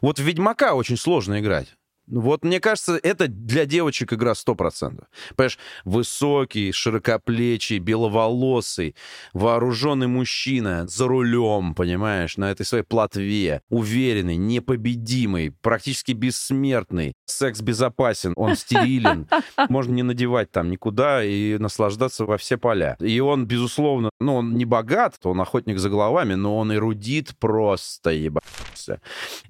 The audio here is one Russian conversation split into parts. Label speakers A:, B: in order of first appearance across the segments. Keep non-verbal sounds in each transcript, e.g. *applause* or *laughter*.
A: Вот в Ведьмака очень сложно играть. Вот, мне кажется, это для девочек игра 100%. Понимаешь, высокий, широкоплечий, беловолосый, вооруженный мужчина за рулем, понимаешь, на этой своей плотве, уверенный, непобедимый, практически бессмертный, секс безопасен, он стерилен, *laughs* можно не надевать там никуда и наслаждаться во все поля. И он, безусловно, ну, он не богат, он охотник за головами, но он эрудит просто, ебаться.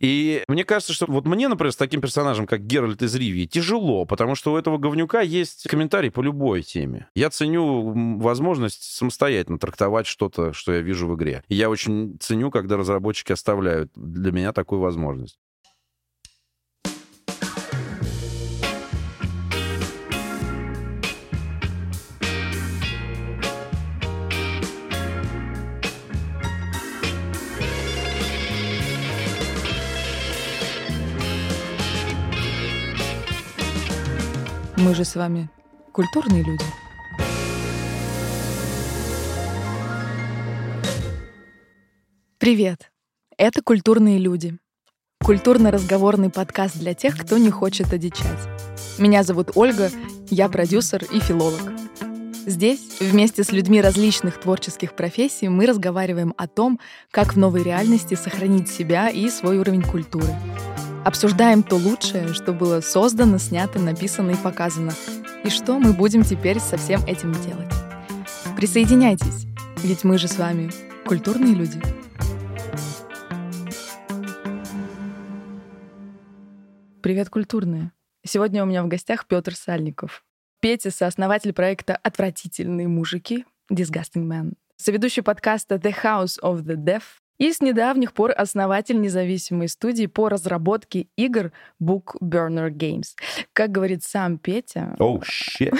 A: И мне кажется, что вот мне, например, с таким персонажем, как Геральт из Ривии, тяжело, потому что у этого говнюка есть комментарий по любой теме. Я ценю возможность самостоятельно трактовать что-то, что я вижу в игре. Я очень ценю, когда разработчики оставляют для меня такую возможность.
B: Мы же с вами культурные люди. Привет! Это «Культурные люди». Культурно-разговорный подкаст для тех, кто не хочет одичать. Меня зовут Ольга, я продюсер и филолог. Здесь, вместе с людьми различных творческих профессий, мы разговариваем о том, как в новой реальности сохранить себя и свой уровень культуры — Обсуждаем то лучшее, что было создано, снято, написано и показано. И что мы будем теперь со всем этим делать. Присоединяйтесь, ведь мы же с вами культурные люди. Привет, культурные! Сегодня у меня в гостях Петр Сальников. Петя — сооснователь проекта «Отвратительные мужики» Disgusting Man, соведущий подкаста The House of the Deaf, и с недавних пор основатель независимой студии по разработке игр Book Burner Games. Как говорит сам Петя...
A: Oh, *laughs* shit.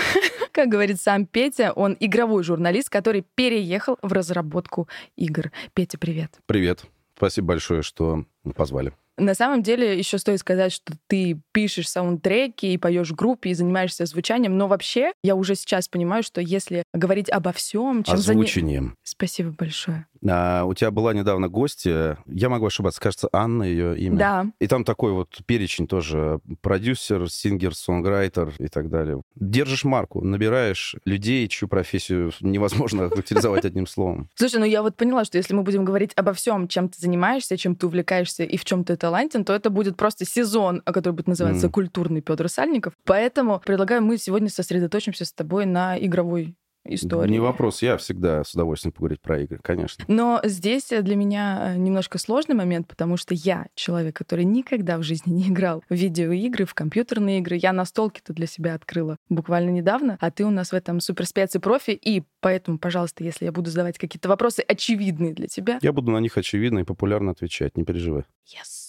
B: как говорит сам Петя, он игровой журналист, который переехал в разработку игр. Петя, привет.
A: Привет. Спасибо большое, что позвали.
B: На самом деле, еще стоит сказать, что ты пишешь саундтреки и поешь в группе и занимаешься звучанием, но вообще я уже сейчас понимаю, что если говорить обо всем, чем
A: Озвучением.
B: Зани... Спасибо большое.
A: А, у тебя была недавно гостья, я могу ошибаться, кажется, Анна ее имя.
B: Да.
A: И там такой вот перечень тоже, продюсер, сингер, сонграйтер и так далее. Держишь марку, набираешь людей, чью профессию невозможно характеризовать одним словом. *laughs*
B: Слушай, ну я вот поняла, что если мы будем говорить обо всем, чем ты занимаешься, чем ты увлекаешься и в чем ты талантен, то это будет просто сезон, который будет называться. «Культурный Петр Сальников». Поэтому предлагаю мы сегодня сосредоточимся с тобой на игровой истории.
A: Не вопрос, я всегда с удовольствием поговорить про игры, конечно.
B: Но здесь для меня э, немножко сложный момент, потому что я человек, который никогда в жизни *laughs* не играл в видеоигры, в компьютерные игры. Я настолки-то для себя открыла буквально недавно, а ты у нас в этом суперспец и профи, и поэтому, пожалуйста, если я буду задавать какие-то вопросы очевидные для тебя...
A: Я буду на них очевидно и популярно отвечать, не переживай.
B: Yes.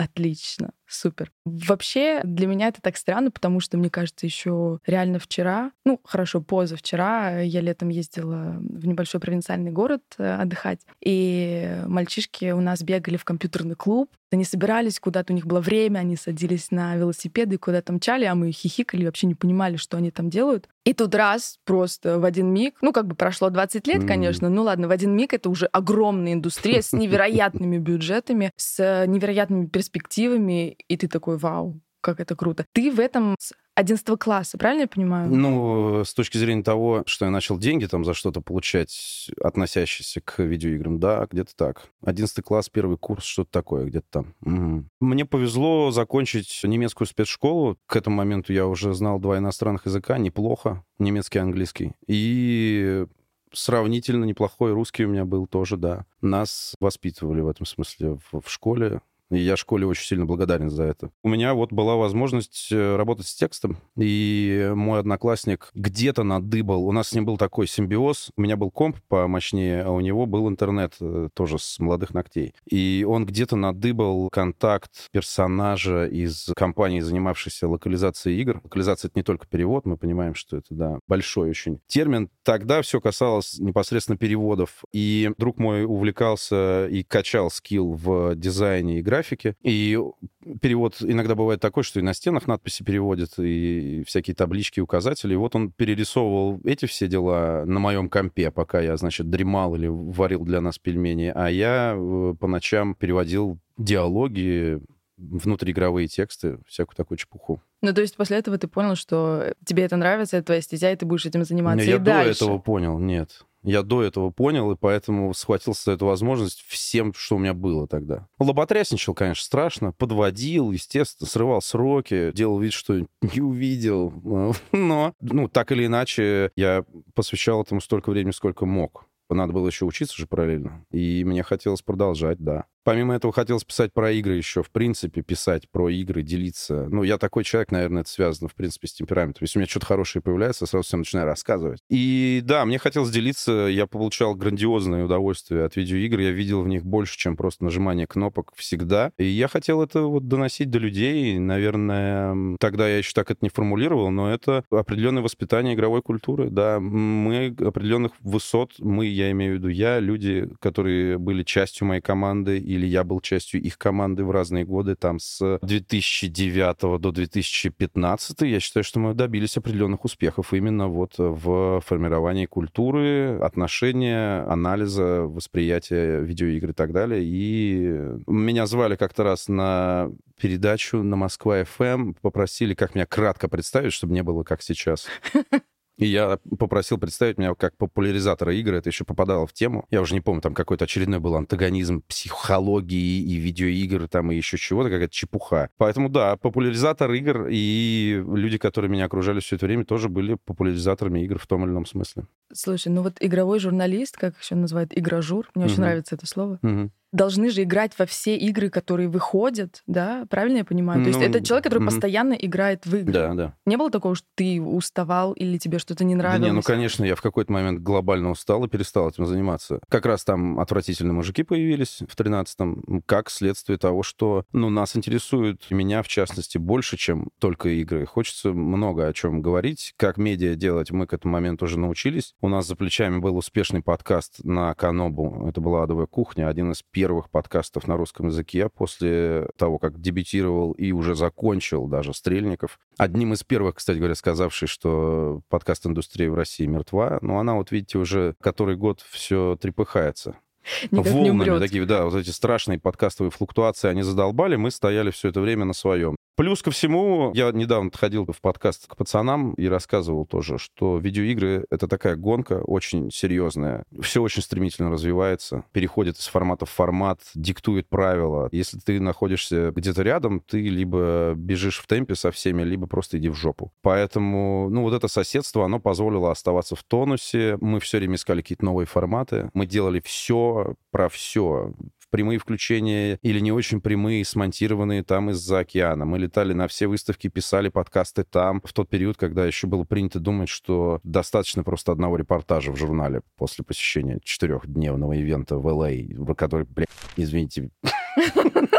B: Отлично, супер. Вообще для меня это так странно, потому что, мне кажется, еще реально вчера, ну, хорошо, позавчера я летом ездила в небольшой провинциальный город э, отдыхать, и мальчишки у нас бегали в компьютерный клуб, они собирались куда-то, у них было время, они садились на велосипеды и куда-то мчали, а мы хихикали, вообще не понимали, что они там делают. И тут раз, просто в один миг, ну, как бы прошло 20 лет, конечно, ну ладно, в один миг это уже огромная индустрия с *laughs* невероятными бюджетами, с невероятными перспективами, и ты такой, вау, как это круто. Ты в этом 11 класса, правильно я понимаю?
A: Ну, с точки зрения того, что я начал деньги там за что-то получать, относящиеся к видеоиграм, да, где-то так. 11 класс, первый курс, что-то такое, где-то там. Угу. Мне повезло закончить немецкую спецшколу. К этому моменту я уже знал два иностранных языка, неплохо, немецкий и английский. И сравнительно неплохой русский у меня был тоже, да. Нас воспитывали в этом смысле в, в школе. И я школе очень сильно благодарен за это. У меня вот была возможность э, работать с текстом, и мой одноклассник где-то надыбал. У нас с ним был такой симбиоз. У меня был комп помощнее, а у него был интернет э, тоже с молодых ногтей. И он где-то надыбал контакт персонажа из компании, занимавшейся локализацией игр. Локализация — это не только перевод, мы понимаем, что это, да, большой очень термин. Тогда все касалось непосредственно переводов. И друг мой увлекался и качал скилл в дизайне игры графики. И перевод иногда бывает такой, что и на стенах надписи переводят, и всякие таблички, указатели. И вот он перерисовывал эти все дела на моем компе, пока я, значит, дремал или варил для нас пельмени. А я э, по ночам переводил диалоги внутриигровые тексты, всякую такую чепуху.
B: Ну, то есть после этого ты понял, что тебе это нравится, это твоя стезя, и ты будешь этим заниматься
A: Не, я
B: и дальше.
A: до этого понял, нет. Я до этого понял, и поэтому схватился за эту возможность всем, что у меня было тогда. Лоботрясничал, конечно, страшно. Подводил, естественно, срывал сроки, делал вид, что не увидел. *laughs* Но, ну, так или иначе, я посвящал этому столько времени, сколько мог. Надо было еще учиться же параллельно. И мне хотелось продолжать, да. Помимо этого, хотелось писать про игры еще, в принципе, писать про игры, делиться. Ну, я такой человек, наверное, это связано, в принципе, с темпераментом. Если у меня что-то хорошее появляется, сразу всем начинаю рассказывать. И да, мне хотелось делиться, я получал грандиозное удовольствие от видеоигр, я видел в них больше, чем просто нажимание кнопок всегда. И я хотел это вот доносить до людей. Наверное, тогда я еще так это не формулировал, но это определенное воспитание игровой культуры. Да, мы определенных высот, мы, я имею в виду я, люди, которые были частью моей команды, или я был частью их команды в разные годы, там с 2009 до 2015, я считаю, что мы добились определенных успехов именно вот в формировании культуры, отношения, анализа, восприятия видеоигр и так далее. И меня звали как-то раз на передачу на Москва-ФМ, попросили, как меня кратко представить, чтобы не было как сейчас. *laughs* И я попросил представить меня как популяризатора игры. Это еще попадало в тему. Я уже не помню, там какой-то очередной был антагонизм психологии и видеоигр, там и еще чего-то, какая-то чепуха. Поэтому да, популяризатор игр и люди, которые меня окружали все это время, тоже были популяризаторами игр в том или ином смысле.
B: Слушай, ну вот игровой журналист, как еще называют, игражур, мне угу. очень нравится это слово.
A: Угу
B: должны же играть во все игры, которые выходят, да? Правильно я понимаю? То ну, есть это человек, который mm-hmm. постоянно играет в игры.
A: Да, да.
B: Не было такого, что ты уставал или тебе что-то не нравилось?
A: Да не, ну, конечно, я в какой-то момент глобально устал и перестал этим заниматься. Как раз там отвратительные мужики появились в 13-м, как следствие того, что, ну, нас интересует, меня, в частности, больше, чем только игры. Хочется много о чем говорить. Как медиа делать, мы к этому моменту уже научились. У нас за плечами был успешный подкаст на Канобу. Это была «Адовая кухня», один из первых первых подкастов на русском языке после того, как дебютировал и уже закончил даже Стрельников. Одним из первых, кстати говоря, сказавший, что подкаст-индустрия в России мертва. Но она, вот видите, уже который год все трепыхается.
B: Никак
A: волнами такие, да, вот эти страшные подкастовые флуктуации, они задолбали, мы стояли все это время на своем. Плюс ко всему, я недавно ходил в подкаст к пацанам и рассказывал тоже, что видеоигры — это такая гонка очень серьезная. Все очень стремительно развивается, переходит из формата в формат, диктует правила. Если ты находишься где-то рядом, ты либо бежишь в темпе со всеми, либо просто иди в жопу. Поэтому, ну, вот это соседство, оно позволило оставаться в тонусе. Мы все время искали какие-то новые форматы. Мы делали все про все прямые включения или не очень прямые, смонтированные там из-за океана. Мы летали на все выставки, писали подкасты там, в тот период, когда еще было принято думать, что достаточно просто одного репортажа в журнале после посещения четырехдневного ивента в LA, который, блядь, извините, *laughs*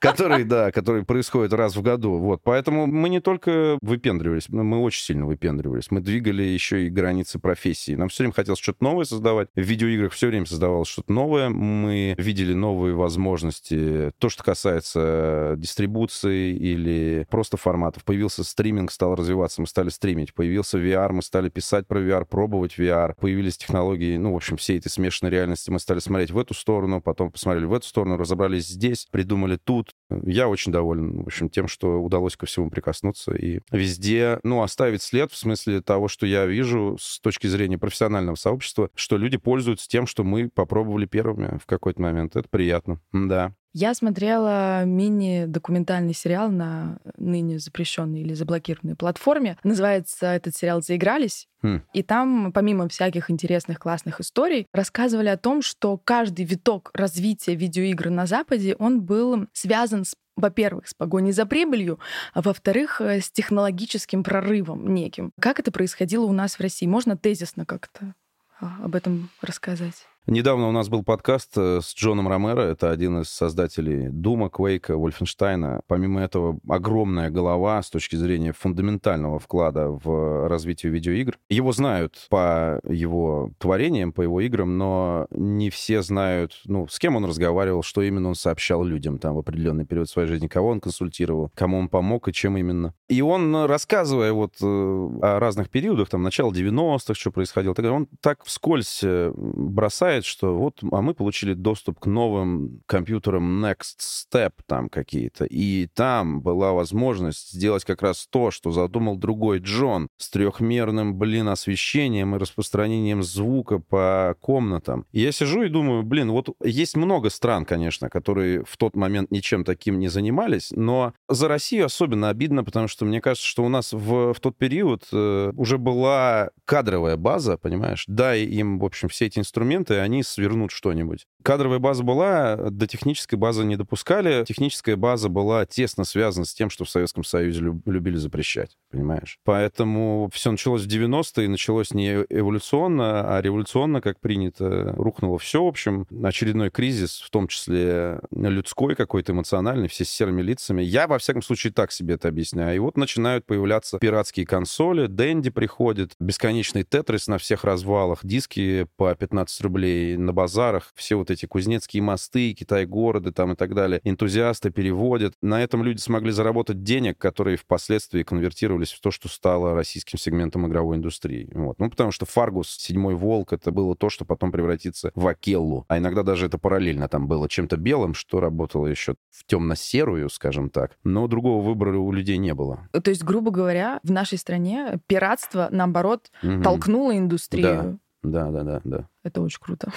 A: который, да, который происходит раз в году. Вот, поэтому мы не только выпендривались, мы очень сильно выпендривались. Мы двигали еще и границы профессии. Нам все время хотелось что-то новое создавать. В видеоиграх все время создавалось что-то новое. Мы видели новые возможности. То, что касается дистрибуции или просто форматов. Появился стриминг, стал развиваться, мы стали стримить. Появился VR, мы стали писать про VR, пробовать VR. Появились технологии, ну, в общем, все эти смешанной реальности. Мы стали смотреть в эту сторону, потом посмотрели в эту сторону, разобрались здесь, придумали тут, я очень доволен, в общем, тем, что удалось ко всему прикоснуться и везде, ну, оставить след в смысле того, что я вижу с точки зрения профессионального сообщества, что люди пользуются тем, что мы попробовали первыми в какой-то момент. Это приятно, да.
B: Я смотрела мини-документальный сериал на ныне запрещенной или заблокированной платформе. Называется этот сериал «Заигрались».
A: Хм.
B: И там, помимо всяких интересных, классных историй, рассказывали о том, что каждый виток развития видеоигр на Западе, он был связан с во-первых, с погоней за прибылью, а во-вторых, э, с технологическим прорывом неким. Как это происходило у нас в России? Можно тезисно как-то а, об этом рассказать?
A: Недавно у нас был подкаст э, с Джоном Ромеро, это один из создателей Дума, Квейка, Вольфенштайна. Помимо этого, огромная голова с точки зрения фундаментального вклада в развитие видеоигр. Его знают по его творениям, по его играм, но не все знают, ну, с кем он разговаривал, что именно он сообщал людям там в определенный период своей жизни, кого он консультировал, кому он помог и чем именно. И он, рассказывая вот э, о разных периодах, там, начало 90-х, что происходило, он так вскользь э, бросает заявляет, что вот, а мы получили доступ к новым компьютерам Next Step там какие-то, и там была возможность сделать как раз то, что задумал другой Джон с трехмерным, блин, освещением и распространением звука по комнатам. И я сижу и думаю, блин, вот есть много стран, конечно, которые в тот момент ничем таким не занимались, но за Россию особенно обидно, потому что мне кажется, что у нас в, в тот период э, уже была кадровая база, понимаешь? Дай им, в общем, все эти инструменты, они свернут что-нибудь. Кадровая база была, до технической базы не допускали. Техническая база была тесно связана с тем, что в Советском Союзе любили запрещать, понимаешь? Поэтому все началось в 90-е, началось не эволюционно, а революционно, как принято. Рухнуло все, в общем. Очередной кризис, в том числе людской какой-то, эмоциональный, все с серыми лицами. Я, во всяком случае, так себе это объясняю. И вот начинают появляться пиратские консоли, Дэнди приходит, бесконечный тетрис на всех развалах, диски по 15 рублей на базарах, все вот эти кузнецкие мосты, Китай-города там и так далее. Энтузиасты переводят. На этом люди смогли заработать денег, которые впоследствии конвертировались в то, что стало российским сегментом игровой индустрии. Вот. Ну, потому что Фаргус, Седьмой Волк, это было то, что потом превратится в Акеллу. А иногда даже это параллельно там было чем-то белым, что работало еще в темно-серую, скажем так. Но другого выбора у людей не было.
B: То есть, грубо говоря, в нашей стране пиратство, наоборот, угу. толкнуло индустрию.
A: Да, да, да, да. да.
B: Это очень круто.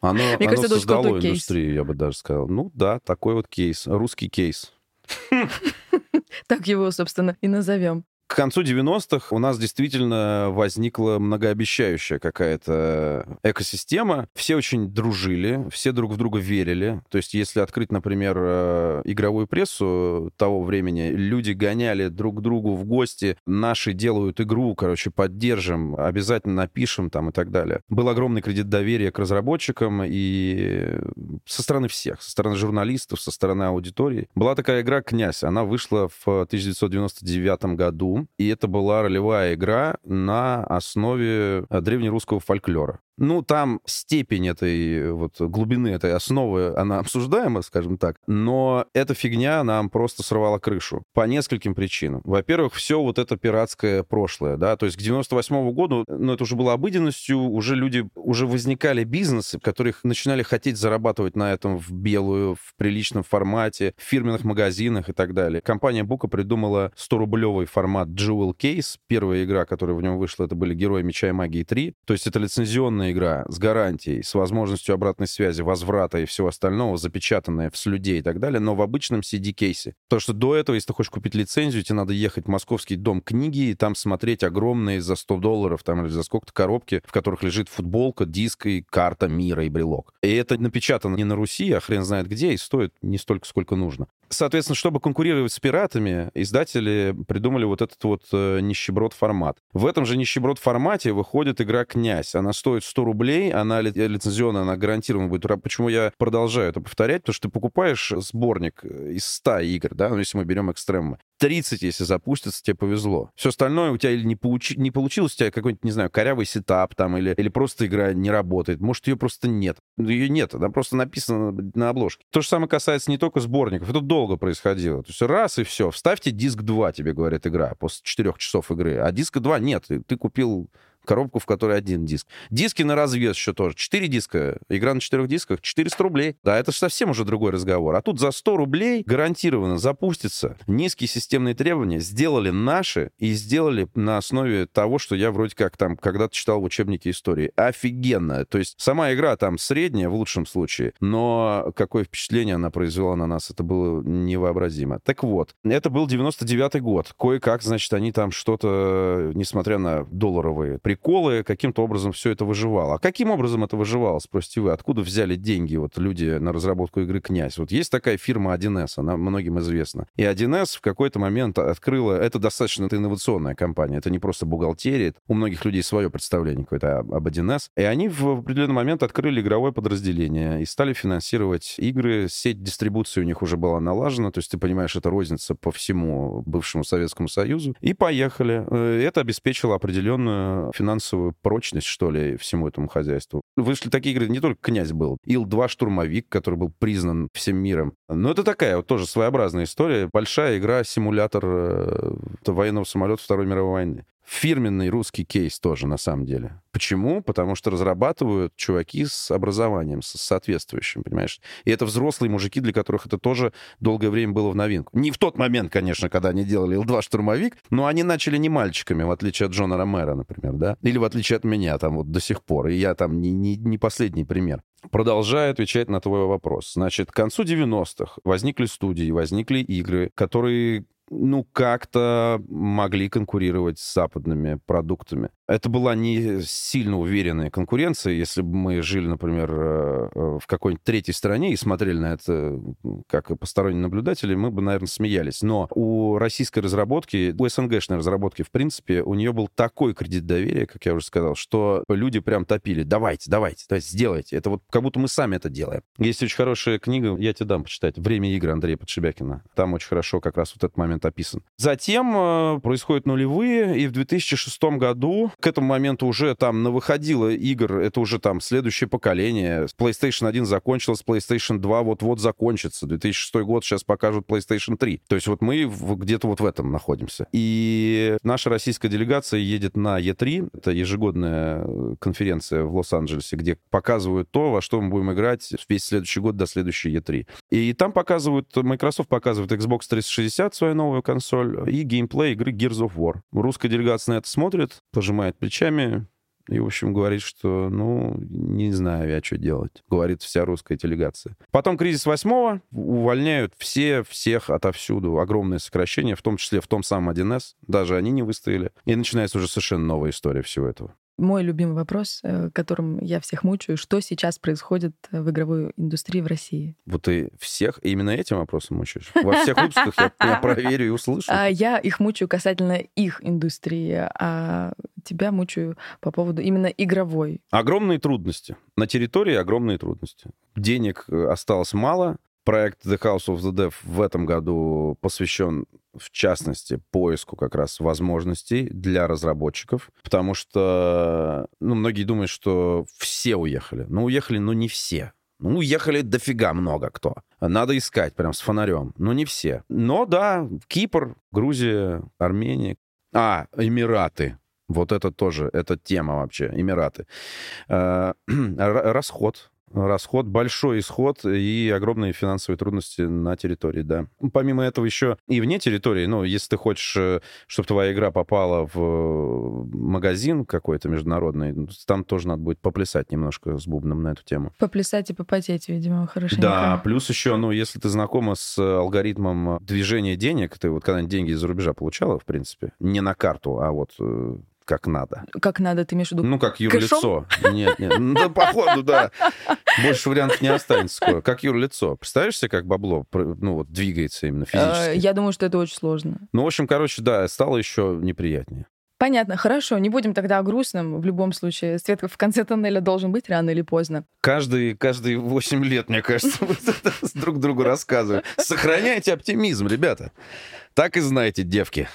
A: Оно, Мне оно кажется, создало это индустрию, кейс. я бы даже сказал. Ну да, такой вот кейс, русский кейс.
B: Так его, собственно, и назовем.
A: К концу 90-х у нас действительно возникла многообещающая какая-то экосистема. Все очень дружили, все друг в друга верили. То есть если открыть, например, э, игровую прессу того времени, люди гоняли друг к другу в гости, наши делают игру, короче, поддержим, обязательно напишем там и так далее. Был огромный кредит доверия к разработчикам и со стороны всех, со стороны журналистов, со стороны аудитории. Была такая игра «Князь». Она вышла в 1999 году и это была ролевая игра на основе э, древнерусского фольклора. Ну, там степень этой вот глубины этой основы, она *laughs* обсуждаема, скажем так, но эта фигня нам просто сорвала крышу по нескольким причинам. Во-первых, все вот это пиратское прошлое, да, то есть к 98 году, ну, это уже было обыденностью, уже люди, уже возникали бизнесы, которых начинали хотеть зарабатывать на этом в белую, в приличном формате, в фирменных магазинах и так далее. Компания Бука придумала 100-рублевый формат Jewel Case. Первая игра, которая в нем вышла, это были Герои Меча и Магии 3. То есть это лицензионная полноценная игра с гарантией, с возможностью обратной связи, возврата и всего остального, запечатанная в слюде и так далее, но в обычном CD-кейсе. То, что до этого, если ты хочешь купить лицензию, тебе надо ехать в московский дом книги и там смотреть огромные за 100 долларов там или за сколько-то коробки, в которых лежит футболка, диск и карта мира и брелок. И это напечатано не на Руси, а хрен знает где, и стоит не столько, сколько нужно. Соответственно, чтобы конкурировать с пиратами, издатели придумали вот этот вот э, нищеброд формат. В этом же нищеброд формате выходит игра «Князь». Она стоит 100 рублей, она ли, лицензионная, она гарантированно будет. Почему я продолжаю это повторять? Потому что ты покупаешь сборник из 100 игр, да, ну, если мы берем экстремы. 30, если запустится, тебе повезло. Все остальное у тебя или не, получи, не получилось, у тебя какой-нибудь, не знаю, корявый setup там, или, или просто игра не работает. Может, ее просто нет. Ее нет, она просто написана на обложке. То же самое касается не только сборников. Это долго происходило. То есть раз и все. Вставьте диск 2, тебе говорит игра, после 4 часов игры. А диска 2 нет. Ты купил коробку, в которой один диск. Диски на развес еще тоже. Четыре диска. Игра на четырех дисках. 400 рублей. Да, это же совсем уже другой разговор. А тут за 100 рублей гарантированно запустится. Низкие системные требования сделали наши и сделали на основе того, что я вроде как там когда-то читал в учебнике истории. Офигенно. То есть сама игра там средняя в лучшем случае, но какое впечатление она произвела на нас, это было невообразимо. Так вот, это был 99-й год. Кое-как, значит, они там что-то, несмотря на долларовые приколы, приколы, каким-то образом все это выживало. А каким образом это выживало, спросите вы? Откуда взяли деньги вот люди на разработку игры «Князь»? Вот есть такая фирма 1С, она многим известна. И 1С в какой-то момент открыла... Это достаточно инновационная компания, это не просто бухгалтерия. У многих людей свое представление какое-то об 1С. И они в определенный момент открыли игровое подразделение и стали финансировать игры. Сеть дистрибуции у них уже была налажена, то есть ты понимаешь, это розница по всему бывшему Советскому Союзу. И поехали. Э, это обеспечило определенную финансовую прочность, что ли, всему этому хозяйству. Вышли такие игры, не только «Князь» был, Ил-2 «Штурмовик», который был признан всем миром. Но это такая вот тоже своеобразная история. Большая игра, симулятор э, военного самолета Второй мировой войны. Фирменный русский кейс тоже, на самом деле. Почему? Потому что разрабатывают чуваки с образованием, с соответствующим, понимаешь? И это взрослые мужики, для которых это тоже долгое время было в новинку. Не в тот момент, конечно, когда они делали Л-2 штурмовик, но они начали не мальчиками, в отличие от Джона Ромера, например, да? Или в отличие от меня там вот до сих пор. И я там не, не, не последний пример. Продолжаю отвечать на твой вопрос. Значит, к концу 90-х возникли студии, возникли игры, которые ну, как-то могли конкурировать с западными продуктами. Это была не сильно уверенная конкуренция. Если бы мы жили, например, э, э, в какой-нибудь третьей стране и смотрели на это как посторонние наблюдатели, мы бы, наверное, смеялись. Но у российской разработки, у СНГшной разработки, в принципе, у нее был такой кредит доверия, как я уже сказал, что люди прям топили. Давайте, давайте, давайте, сделайте. Это вот как будто мы сами это делаем. Есть очень хорошая книга, я тебе дам почитать, «Время игры» Андрея Подшибякина. Там очень хорошо как раз вот этот момент описан. Затем э, происходят нулевые, и в 2006 году к этому моменту уже там навыходило игр, это уже там следующее поколение. PlayStation 1 закончилась, PlayStation 2 вот-вот закончится. 2006 год сейчас покажут PlayStation 3. То есть вот мы где-то вот в этом находимся. И наша российская делегация едет на E3, это ежегодная конференция в Лос-Анджелесе, где показывают то, во что мы будем играть весь следующий год до следующей E3. И там показывают, Microsoft показывает Xbox 360, свою новую консоль, и геймплей игры Gears of War. Русская делегация на это смотрит, пожимает пожимает плечами и, в общем, говорит, что, ну, не знаю я, что делать. Говорит вся русская делегация. Потом кризис восьмого. Увольняют все, всех отовсюду. Огромное сокращение, в том числе в том самом 1С. Даже они не выстояли. И начинается уже совершенно новая история всего этого
B: мой любимый вопрос, э, которым я всех мучаю, что сейчас происходит э, в игровой индустрии в России?
A: Вот ты всех именно этим вопросом мучаешь? Во всех выпусках я, *laughs* проверю и услышу.
B: А я их мучаю касательно их индустрии, а тебя мучаю по поводу именно игровой.
A: Огромные трудности. На территории огромные трудности. Денег э, осталось мало, проект The House of the Dev в этом году посвящен, в частности, поиску как раз возможностей для разработчиков, потому что, ну, многие думают, что все уехали. Ну, уехали, но не все. Ну, уехали дофига много кто. Надо искать прям с фонарем. Но не все. Но да, Кипр, Грузия, Армения. А, Эмираты. Вот это тоже, это тема вообще, Эмираты. Э, *clears throat* расход расход, большой исход и огромные финансовые трудности на территории, да. Помимо этого еще и вне территории, ну, если ты хочешь, э, чтобы твоя игра попала в магазин какой-то международный, там тоже надо будет поплясать немножко с бубном на эту тему.
B: Поплясать и попотеть, видимо, хорошенько.
A: Да, плюс еще, ну, если ты знакома с алгоритмом движения денег, ты вот когда-нибудь деньги из-за рубежа получала, в принципе, не на карту, а вот э, как надо.
B: Как надо, ты имеешь в виду?
A: Ну, как юрлицо. Нет, нет. Ну, да, походу, да. Больше вариантов не останется скоро. Как юрлицо. Представляешь себе, как бабло ну, вот, двигается именно физически?
B: Э, я думаю, что это очень сложно.
A: Ну, в общем, короче, да, стало еще неприятнее.
B: Понятно, хорошо, не будем тогда о грустном. В любом случае, свет в конце тоннеля должен быть рано или поздно.
A: Каждые, каждые 8 лет, мне кажется, *laughs* друг другу рассказываю. Сохраняйте оптимизм, ребята. Так и знаете, девки.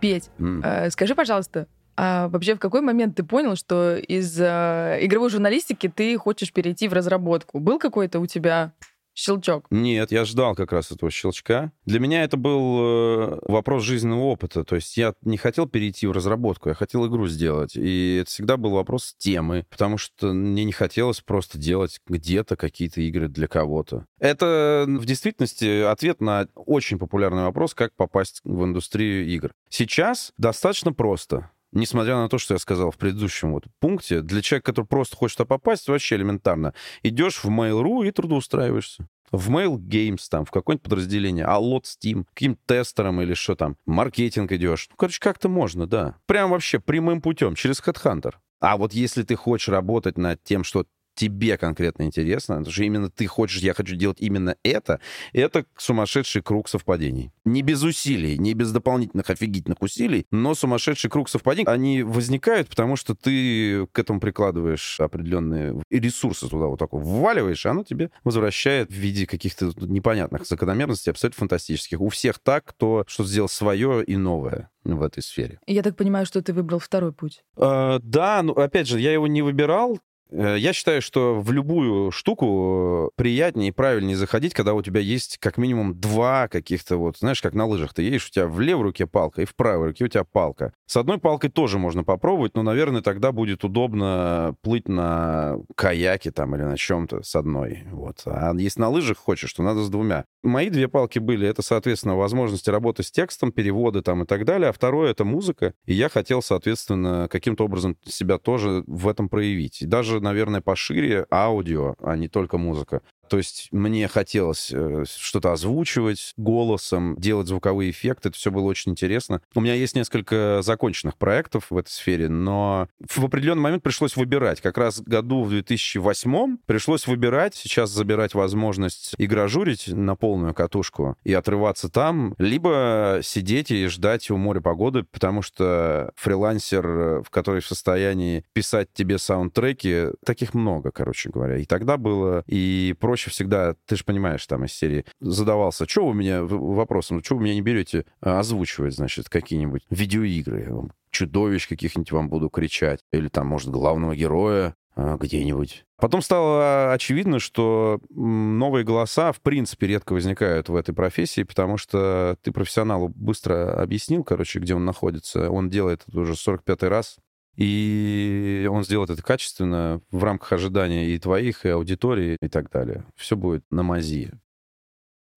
B: Петь, mm. скажи, пожалуйста, а вообще в какой момент ты понял, что из э, игровой журналистики ты хочешь перейти в разработку? Был какой-то у тебя щелчок?
A: Нет, я ждал как раз этого щелчка. Для меня это был э, вопрос жизненного опыта. То есть я не хотел перейти в разработку, я хотел игру сделать. И это всегда был вопрос темы, потому что мне не хотелось просто делать где-то какие-то игры для кого-то. Это в действительности ответ на очень популярный вопрос, как попасть в индустрию игр. Сейчас достаточно просто несмотря на то, что я сказал в предыдущем вот пункте, для человека, который просто хочет попасть, вообще элементарно. Идешь в Mail.ru и трудоустраиваешься. В Mail Games, там, в какое-нибудь подразделение, а лот Steam, каким тестером или что там, маркетинг идешь. Ну, короче, как-то можно, да. Прям вообще прямым путем, через Headhunter. А вот если ты хочешь работать над тем, что тебе конкретно интересно, потому что именно ты хочешь, я хочу делать именно это, это сумасшедший круг совпадений. Не без усилий, не без дополнительных офигительных усилий, но сумасшедший круг совпадений, они возникают, потому что ты к этому прикладываешь определенные ресурсы туда вот так вот вваливаешь, и оно тебе возвращает в виде каких-то непонятных закономерностей, абсолютно фантастических. У всех так, кто что сделал свое и новое в этой сфере.
B: Я так понимаю, что ты выбрал второй путь.
A: А, да, ну опять же, я его не выбирал Э, я считаю, что в любую штуку приятнее и правильнее заходить, когда у тебя есть как минимум два каких-то вот, знаешь, как на лыжах ты едешь, у тебя в левой руке палка и в правой руке у тебя палка. С одной палкой тоже можно попробовать, но, наверное, тогда будет удобно плыть на каяке там или на чем-то с одной. Вот. А если на лыжах хочешь, то надо с двумя. Мои две палки были, это, соответственно, возможности работы с текстом, переводы там и так далее, а второе — это музыка, и я хотел, соответственно, каким-то образом себя тоже в этом проявить. И даже, наверное, пошире аудио, а не только музыка. То есть мне хотелось э, что-то озвучивать голосом, делать звуковые эффекты. Это все было очень интересно. У меня есть несколько законченных проектов в этой сфере, но в определенный момент пришлось выбирать. Как раз году в 2008 пришлось выбирать, сейчас забирать возможность игражурить на полную катушку и отрываться там, либо сидеть и ждать у моря погоды, потому что фрилансер, э, в который в состоянии писать тебе саундтреки, таких много, короче говоря. И тогда было и проще проще всегда, ты же понимаешь, там из серии задавался, что вы меня вопросом, что вы меня не берете а, озвучивать, значит, какие-нибудь видеоигры, чудовищ каких-нибудь вам буду кричать, или там, может, главного героя а, где-нибудь. Потом стало очевидно, что новые голоса, в принципе, редко возникают в этой профессии, потому что ты профессионалу быстро объяснил, короче, где он находится. Он делает это уже 45-й раз. И он сделает это качественно в рамках ожидания и твоих, и аудитории, и так далее. Все будет на мази.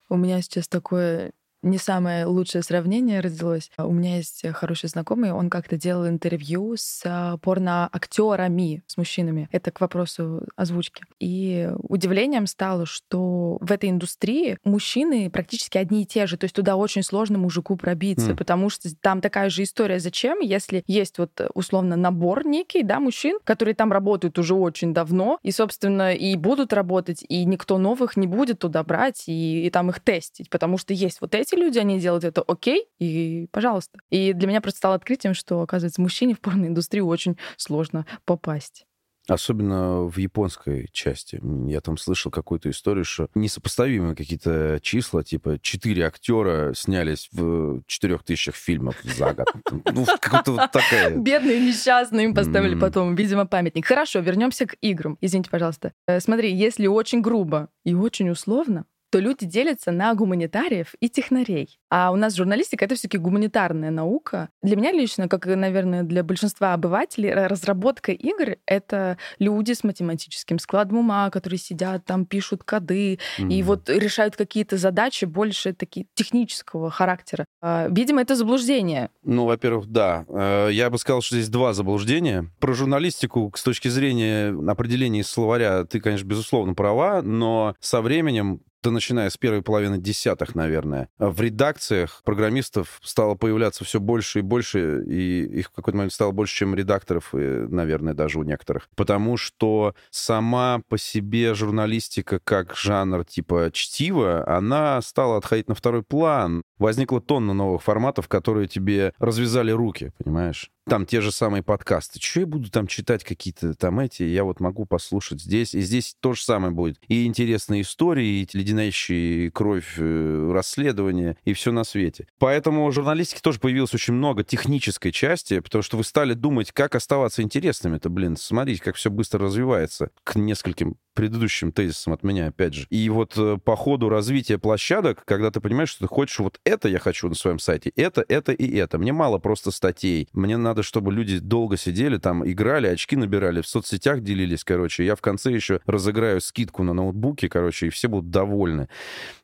B: У меня сейчас такое не самое лучшее сравнение родилось. У меня есть хороший знакомый, он как-то делал интервью с а, порноактерами, с мужчинами. Это к вопросу озвучки. И удивлением стало, что в этой индустрии мужчины практически одни и те же. То есть туда очень сложно мужику пробиться, mm. потому что там такая же история. Зачем, если есть вот условно набор некий, да, мужчин, которые там работают уже очень давно, и, собственно, и будут работать, и никто новых не будет туда брать и, и там их тестить, потому что есть вот эти эти люди, они делают это окей, и пожалуйста. И для меня просто стало открытием, что, оказывается, мужчине в порноиндустрию очень сложно попасть.
A: Особенно в японской части. Я там слышал какую-то историю, что несопоставимые какие-то числа, типа четыре актера снялись в четырех тысячах фильмов за год. Ну, вот такая.
B: Бедные, несчастные, им поставили потом, видимо, памятник. Хорошо, вернемся к играм. Извините, пожалуйста. Э, смотри, если очень грубо и очень условно, то люди делятся на гуманитариев и технарей. А у нас журналистика — это все таки гуманитарная наука. Для меня лично, как наверное, для большинства обывателей, разработка игр — это люди с математическим складом ума, которые сидят там, пишут коды mm-hmm. и вот решают какие-то задачи больше такие технического характера. А, видимо, это заблуждение.
A: Ну, во-первых, да. Э, я бы сказал, что здесь два заблуждения. Про журналистику с точки зрения определения словаря ты, конечно, безусловно права, но со временем да начиная с первой половины десятых, наверное, в редакциях программистов стало появляться все больше и больше, и их в какой-то момент стало больше, чем редакторов, и, наверное, даже у некоторых. Потому что сама по себе журналистика как жанр типа чтива, она стала отходить на второй план. Возникла тонна новых форматов, которые тебе развязали руки, понимаешь? там те же самые подкасты. Что я буду там читать какие-то там эти? Я вот могу послушать здесь. И здесь то же самое будет. И интересные истории, и леденящие кровь э, расследования, и все на свете. Поэтому журналистики тоже появилось очень много технической части, потому что вы стали думать, как оставаться интересными. Это, блин, смотрите, как все быстро развивается. К нескольким предыдущим тезисом от меня, опять же. И вот э, по ходу развития площадок, когда ты понимаешь, что ты хочешь вот это я хочу на своем сайте, это, это и это. Мне мало просто статей. Мне надо, чтобы люди долго сидели там, играли, очки набирали, в соцсетях делились, короче. Я в конце еще разыграю скидку на ноутбуке, короче, и все будут довольны.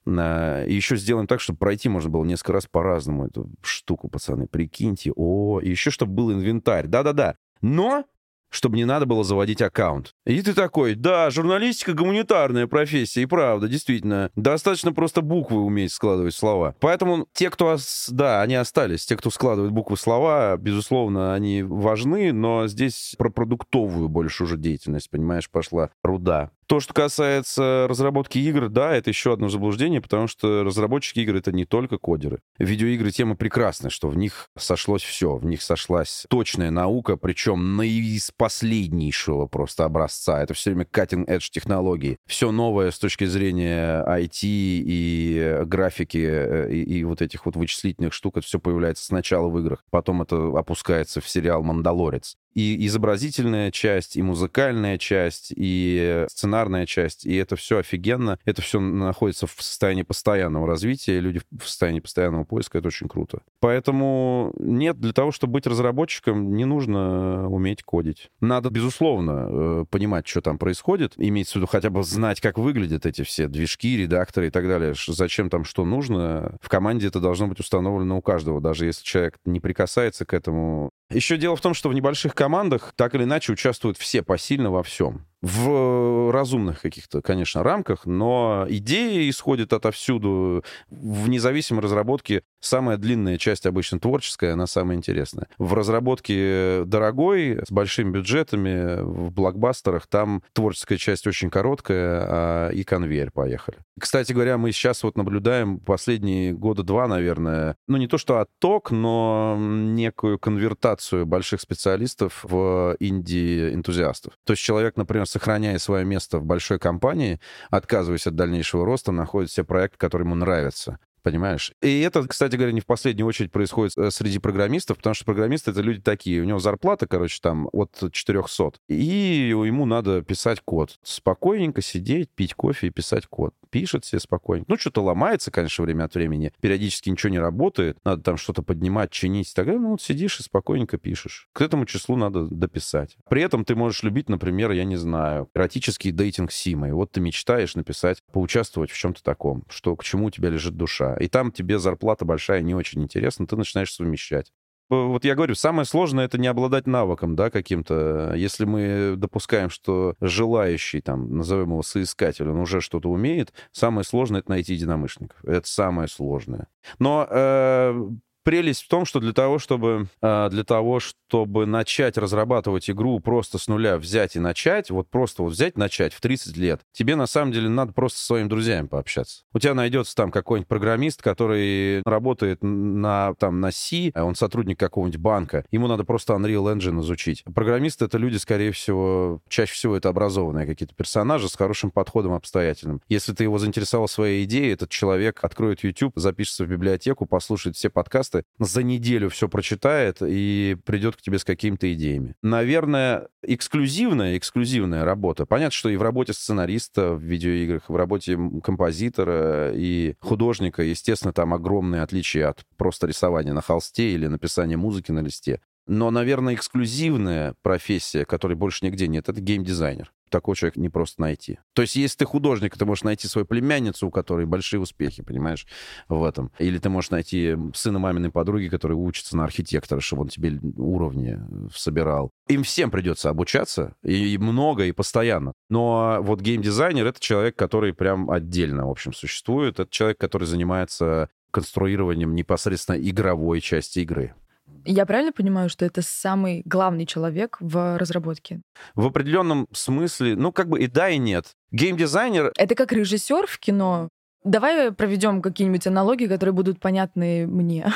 A: И еще сделаем так, чтобы пройти можно было несколько раз по-разному эту штуку, пацаны. Прикиньте. О, и еще чтобы был инвентарь. Да-да-да. Но чтобы не надо было заводить аккаунт. И ты такой, да, журналистика гуманитарная профессия, и правда, действительно, достаточно просто буквы уметь складывать слова. Поэтому те, кто, да, они остались, те, кто складывает буквы слова, безусловно, они важны, но здесь про продуктовую больше уже деятельность, понимаешь, пошла руда. То, что касается разработки игр, да, это еще одно заблуждение, потому что разработчики игр — это не только кодеры. Видеоигры тема прекрасная, что в них сошлось все, в них сошлась точная наука, причем на из последнейшего просто образца. Это все время cutting-edge технологии. Все новое с точки зрения IT и графики э, и, и вот этих вот вычислительных штук, это все появляется сначала в играх, потом это опускается в сериал «Мандалорец». И изобразительная часть, и музыкальная часть, и сценарная часть, и это все офигенно. Это все находится в состоянии постоянного развития, люди в состоянии постоянного поиска, это очень круто. Поэтому нет, для того, чтобы быть разработчиком, не нужно уметь кодить. Надо, безусловно, э, понимать, что там происходит, имеется в виду хотя бы знать, как выглядят эти все движки, редакторы и так далее, зачем там что нужно. В команде это должно быть установлено у каждого, даже если человек не прикасается к этому. Еще дело в том, что в небольших командах так или иначе участвуют все посильно во всем в разумных каких-то, конечно, рамках, но идеи исходят отовсюду. В независимой разработке самая длинная часть обычно творческая, она самая интересная. В разработке дорогой, с большими бюджетами, в блокбастерах, там творческая часть очень короткая, а и конвейер поехали. Кстати говоря, мы сейчас вот наблюдаем последние года два, наверное, ну не то что отток, но некую конвертацию больших специалистов в инди-энтузиастов. То есть человек, например, сохраняя свое место в большой компании, отказываясь от дальнейшего роста, находит все проекты, которые ему нравятся. Понимаешь? И это, кстати говоря, не в последнюю очередь происходит э, среди программистов, потому что программисты — это люди такие. У него зарплата, короче, там от 400. И ему надо писать код. Спокойненько сидеть, пить кофе и писать код. Пишет себе спокойно. Ну, что-то ломается, конечно, время от времени. Периодически ничего не работает. Надо там что-то поднимать, чинить далее. Ну, вот сидишь и спокойненько пишешь. К этому числу надо дописать. При этом ты можешь любить, например, я не знаю, эротический дейтинг Симы. И вот ты мечтаешь написать, поучаствовать в чем-то таком, что к чему у тебя лежит душа и там тебе зарплата большая не очень интересна, ты начинаешь совмещать. Вот я говорю, самое сложное — это не обладать навыком, да, каким-то. Если мы допускаем, что желающий, там, назовем его соискатель, он уже что-то умеет, самое сложное — это найти единомышленников. Это самое сложное. Но э, прелесть в том, что для того, чтобы, а, для того, чтобы начать разрабатывать игру просто с нуля, взять и начать, вот просто вот взять, начать в 30 лет, тебе на самом деле надо просто со своими друзьями пообщаться. У тебя найдется там какой-нибудь программист, который работает на, там, на C, а он сотрудник какого-нибудь банка, ему надо просто Unreal Engine изучить. Программисты — это люди, скорее всего, чаще всего это образованные какие-то персонажи с хорошим подходом обстоятельным. Если ты его заинтересовал своей идеей, этот человек откроет YouTube, запишется в библиотеку, послушает все подкасты, подкасты, за неделю все прочитает и придет к тебе с какими-то идеями. Наверное, эксклюзивная, эксклюзивная работа. Понятно, что и в работе сценариста в видеоиграх, в работе композитора и художника, естественно, там огромные отличия от просто рисования на холсте или написания музыки на листе. Но, наверное, эксклюзивная профессия, которой больше нигде нет, это геймдизайнер такого человека не просто найти. То есть, если ты художник, ты можешь найти свою племянницу, у которой большие успехи, понимаешь, в этом. Или ты можешь найти сына маминой подруги, который учится на архитектора, чтобы он тебе уровни собирал. Им всем придется обучаться, и много, и постоянно. Но вот геймдизайнер — это человек, который прям отдельно, в общем, существует. Это человек, который занимается конструированием непосредственно игровой части игры.
B: Я правильно понимаю, что это самый главный человек в разработке?
A: В определенном смысле, ну, как бы и да, и нет. Геймдизайнер...
B: Это как режиссер в кино. Давай проведем какие-нибудь аналогии, которые будут понятны мне.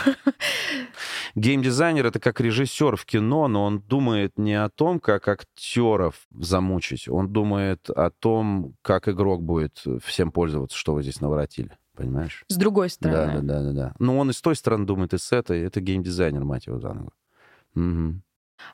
B: *laughs*
A: Геймдизайнер — это как режиссер в кино, но он думает не о том, как актеров замучить. Он думает о том, как игрок будет всем пользоваться, что вы здесь наворотили. Понимаешь?
B: С другой стороны.
A: Да, да, да, да, да. Но он и с той стороны думает, и с этой. Это геймдизайнер, мать его заново. Угу.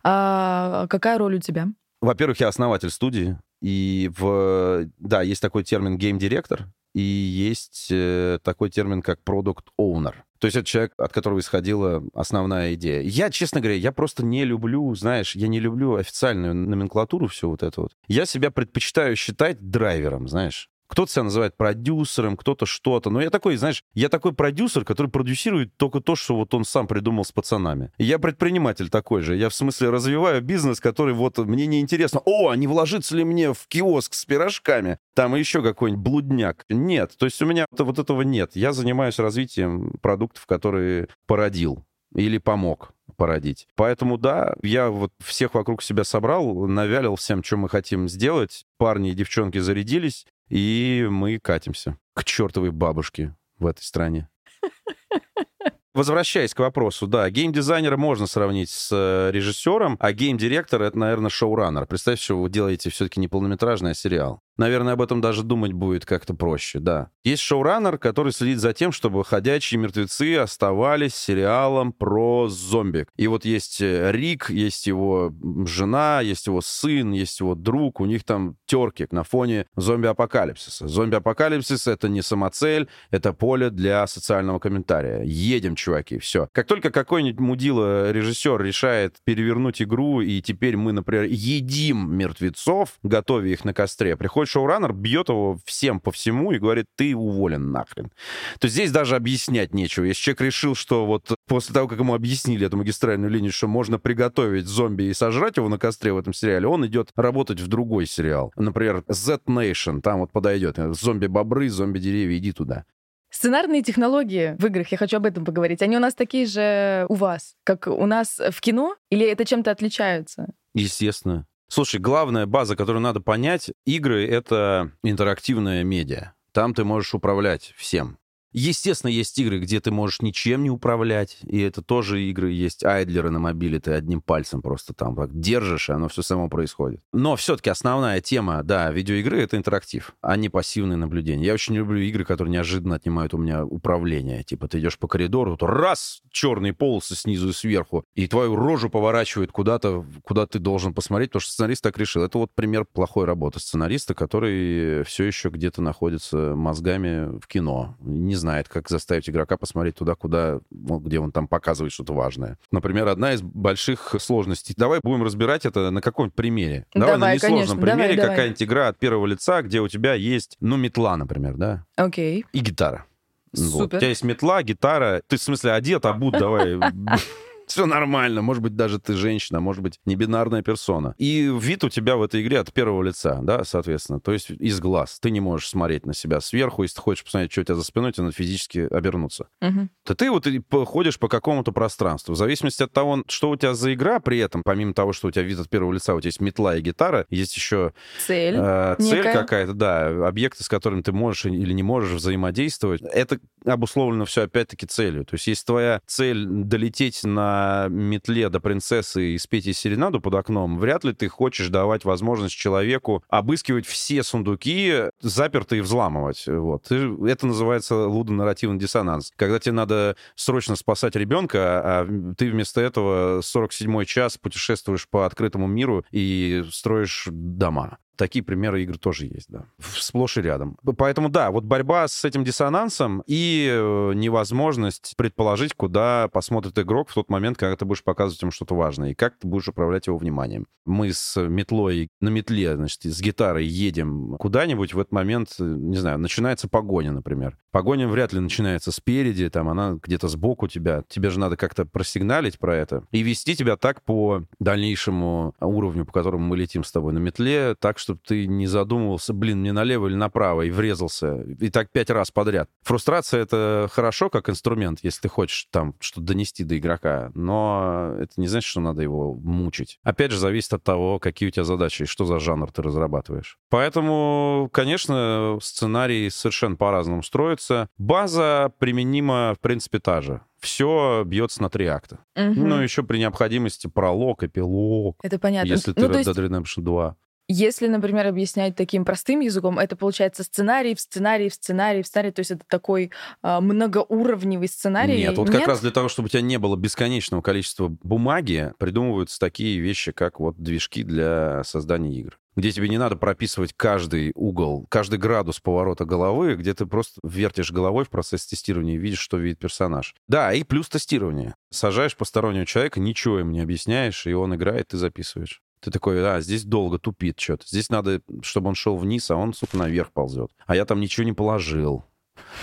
B: А какая роль у тебя?
A: Во-первых, я основатель студии. И в... Да, есть такой термин гейм-директор, и есть э, такой термин, как продукт owner. То есть это человек, от которого исходила основная идея. Я, честно говоря, я просто не люблю, знаешь, я не люблю официальную номенклатуру, все вот это вот. Я себя предпочитаю считать драйвером, знаешь. Кто-то себя называет продюсером, кто-то что-то. Но я такой, знаешь, я такой продюсер, который продюсирует только то, что вот он сам придумал с пацанами. я предприниматель такой же. Я в смысле развиваю бизнес, который вот мне не интересно. О, а не вложится ли мне в киоск с пирожками? Там еще какой-нибудь блудняк. Нет. То есть у меня вот этого нет. Я занимаюсь развитием продуктов, которые породил или помог породить. Поэтому, да, я вот всех вокруг себя собрал, навялил всем, что мы хотим сделать. Парни и девчонки зарядились, и мы катимся к чертовой бабушке в этой стране. *laughs* Возвращаясь к вопросу, да, геймдизайнера можно сравнить с э, режиссером, а геймдиректор — это, наверное, шоураннер. Представьте, что вы делаете все-таки не полнометражный, а сериал. Наверное, об этом даже думать будет как-то проще, да. Есть шоураннер, который следит за тем, чтобы «Ходячие мертвецы» оставались сериалом про зомби. И вот есть э, Рик, есть его жена, есть его сын, есть его друг, у них там терки на фоне зомби-апокалипсиса. Зомби-апокалипсис — это не самоцель, это поле для социального комментария. Едем, чуваки, все. Как только какой-нибудь мудила режиссер решает перевернуть игру, и теперь мы, например, едим мертвецов, готовя их на костре, приходит шоураннер, бьет его всем по всему и говорит, ты уволен нахрен. То есть здесь даже объяснять нечего. Если человек решил, что вот после того, как ему объяснили эту магистральную линию, что можно приготовить зомби и сожрать его на костре в этом сериале, он идет работать в другой сериал. Например, Z Nation, там вот подойдет. Зомби-бобры, зомби-деревья, иди туда.
B: Сценарные технологии в играх, я хочу об этом поговорить, они у нас такие же у вас, как у нас в кино, или это чем-то отличаются?
A: Естественно. Слушай, главная база, которую надо понять, игры — это интерактивная медиа. Там ты можешь управлять всем. Естественно, есть игры, где ты можешь ничем не управлять, и это тоже игры. Есть айдлеры на мобиле, ты одним пальцем просто там так держишь, и оно все само происходит. Но все-таки основная тема, да, видеоигры — это интерактив, а не пассивное наблюдение. Я очень люблю игры, которые неожиданно отнимают у меня управление. Типа ты идешь по коридору, то раз, черные полосы снизу и сверху, и твою рожу поворачивает куда-то, куда ты должен посмотреть, потому что сценарист так решил. Это вот пример плохой работы сценариста, который все еще где-то находится мозгами в кино. Не знает, как заставить игрока посмотреть туда, куда, ну, где он там показывает что-то важное. Например, одна из больших сложностей. Давай будем разбирать это на каком-нибудь примере. Давай, давай на несложном конечно. примере какая-нибудь игра от первого лица, где у тебя есть, ну, метла, например, да?
B: Окей.
A: И гитара.
B: Супер. Вот.
A: У тебя есть метла, гитара. Ты, в смысле, одет, обут, давай *laughs* все нормально. Может быть, даже ты женщина, может быть, не бинарная персона. И вид у тебя в этой игре от первого лица, да, соответственно. То есть из глаз. Ты не можешь смотреть на себя сверху. Если ты хочешь посмотреть, что у тебя за спиной, тебе надо физически обернуться.
B: Угу.
A: То ты вот ходишь по какому-то пространству. В зависимости от того, что у тебя за игра при этом, помимо того, что у тебя вид от первого лица, у тебя есть метла и гитара, есть еще
B: цель,
A: э, цель какая-то, да, объекты, с которыми ты можешь или не можешь взаимодействовать. Это обусловлено все опять-таки целью. То есть если твоя цель долететь на метле до принцессы и спеть ей серенаду под окном, вряд ли ты хочешь давать возможность человеку обыскивать все сундуки, запертые, взламывать. Вот. Это называется лудонарративный диссонанс. Когда тебе надо срочно спасать ребенка, а ты вместо этого 47-й час путешествуешь по открытому миру и строишь дома. Такие примеры игр тоже есть, да. Сплошь и рядом. Поэтому, да, вот борьба с этим диссонансом и э, невозможность предположить, куда посмотрит игрок в тот момент, когда ты будешь показывать ему что-то важное, и как ты будешь управлять его вниманием. Мы с метлой на метле, значит, с гитарой едем куда-нибудь, в этот момент, э, не знаю, начинается погоня, например. Погоня вряд ли начинается спереди, там она где-то сбоку тебя. Тебе же надо как-то просигналить про это и вести тебя так по дальнейшему уровню, по которому мы летим с тобой на метле, так, что чтобы ты не задумывался, блин, мне налево или направо, и врезался. И так пять раз подряд. Фрустрация — это хорошо как инструмент, если ты хочешь там что-то донести до игрока, но это не значит, что надо его мучить. Опять же, зависит от того, какие у тебя задачи и что за жанр ты разрабатываешь. Поэтому, конечно, сценарий совершенно по-разному строится. База применима, в принципе, та же все бьется на три акта.
B: Угу.
A: Ну, еще при необходимости пролог, эпилог.
B: Это понятно.
A: Если
B: ну,
A: ты Red Dead Redemption 2.
B: Если, например, объяснять таким простым языком, это получается сценарий в сценарий в сценарий в сценарий, то есть это такой э, многоуровневый сценарий.
A: Нет, вот Нет? как раз для того, чтобы у тебя не было бесконечного количества бумаги, придумываются такие вещи, как вот движки для создания игр где тебе не надо прописывать каждый угол, каждый градус поворота головы, где ты просто вертишь головой в процессе тестирования и видишь, что видит персонаж. Да, и плюс тестирование. Сажаешь постороннего человека, ничего им не объясняешь, и он играет, ты записываешь. Ты такой, а, здесь долго тупит что-то. Здесь надо, чтобы он шел вниз, а он, сука, наверх ползет. А я там ничего не положил.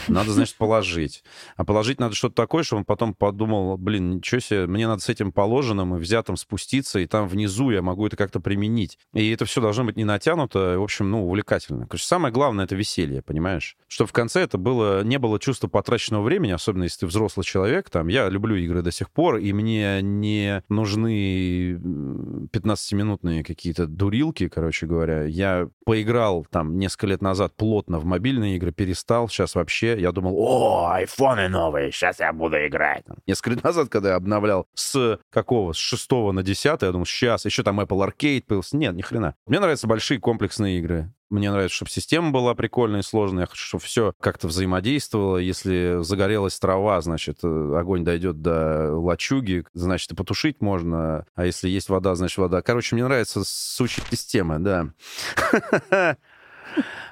A: Надо, значит, положить. А положить надо что-то такое, чтобы он потом подумал, блин, ничего себе, мне надо с этим положенным и взятым спуститься, и там внизу я могу это как-то применить. И это все должно быть не натянуто, в общем, ну, увлекательно. Короче, самое главное — это веселье, понимаешь? Чтобы в конце это было, не было чувства потраченного времени, особенно если ты взрослый человек. Там, я люблю игры до сих пор, и мне не нужны 15-минутные какие-то дурилки, короче говоря. Я поиграл там несколько лет назад плотно в мобильные игры, перестал, сейчас вообще вообще, я думал, о, айфоны новые, сейчас я буду играть. Несколько *laughs* назад, когда я обновлял с какого, с шестого на десятый, я думал, сейчас, еще там Apple Arcade появился. Нет, ни хрена. Мне нравятся большие комплексные игры. Мне нравится, чтобы система была прикольная и сложная. Я хочу, чтобы все как-то взаимодействовало. Если загорелась трава, значит, э, огонь дойдет до лачуги, значит, и потушить можно. А если есть вода, значит, вода. Короче, мне нравится сучья система, да. *laughs*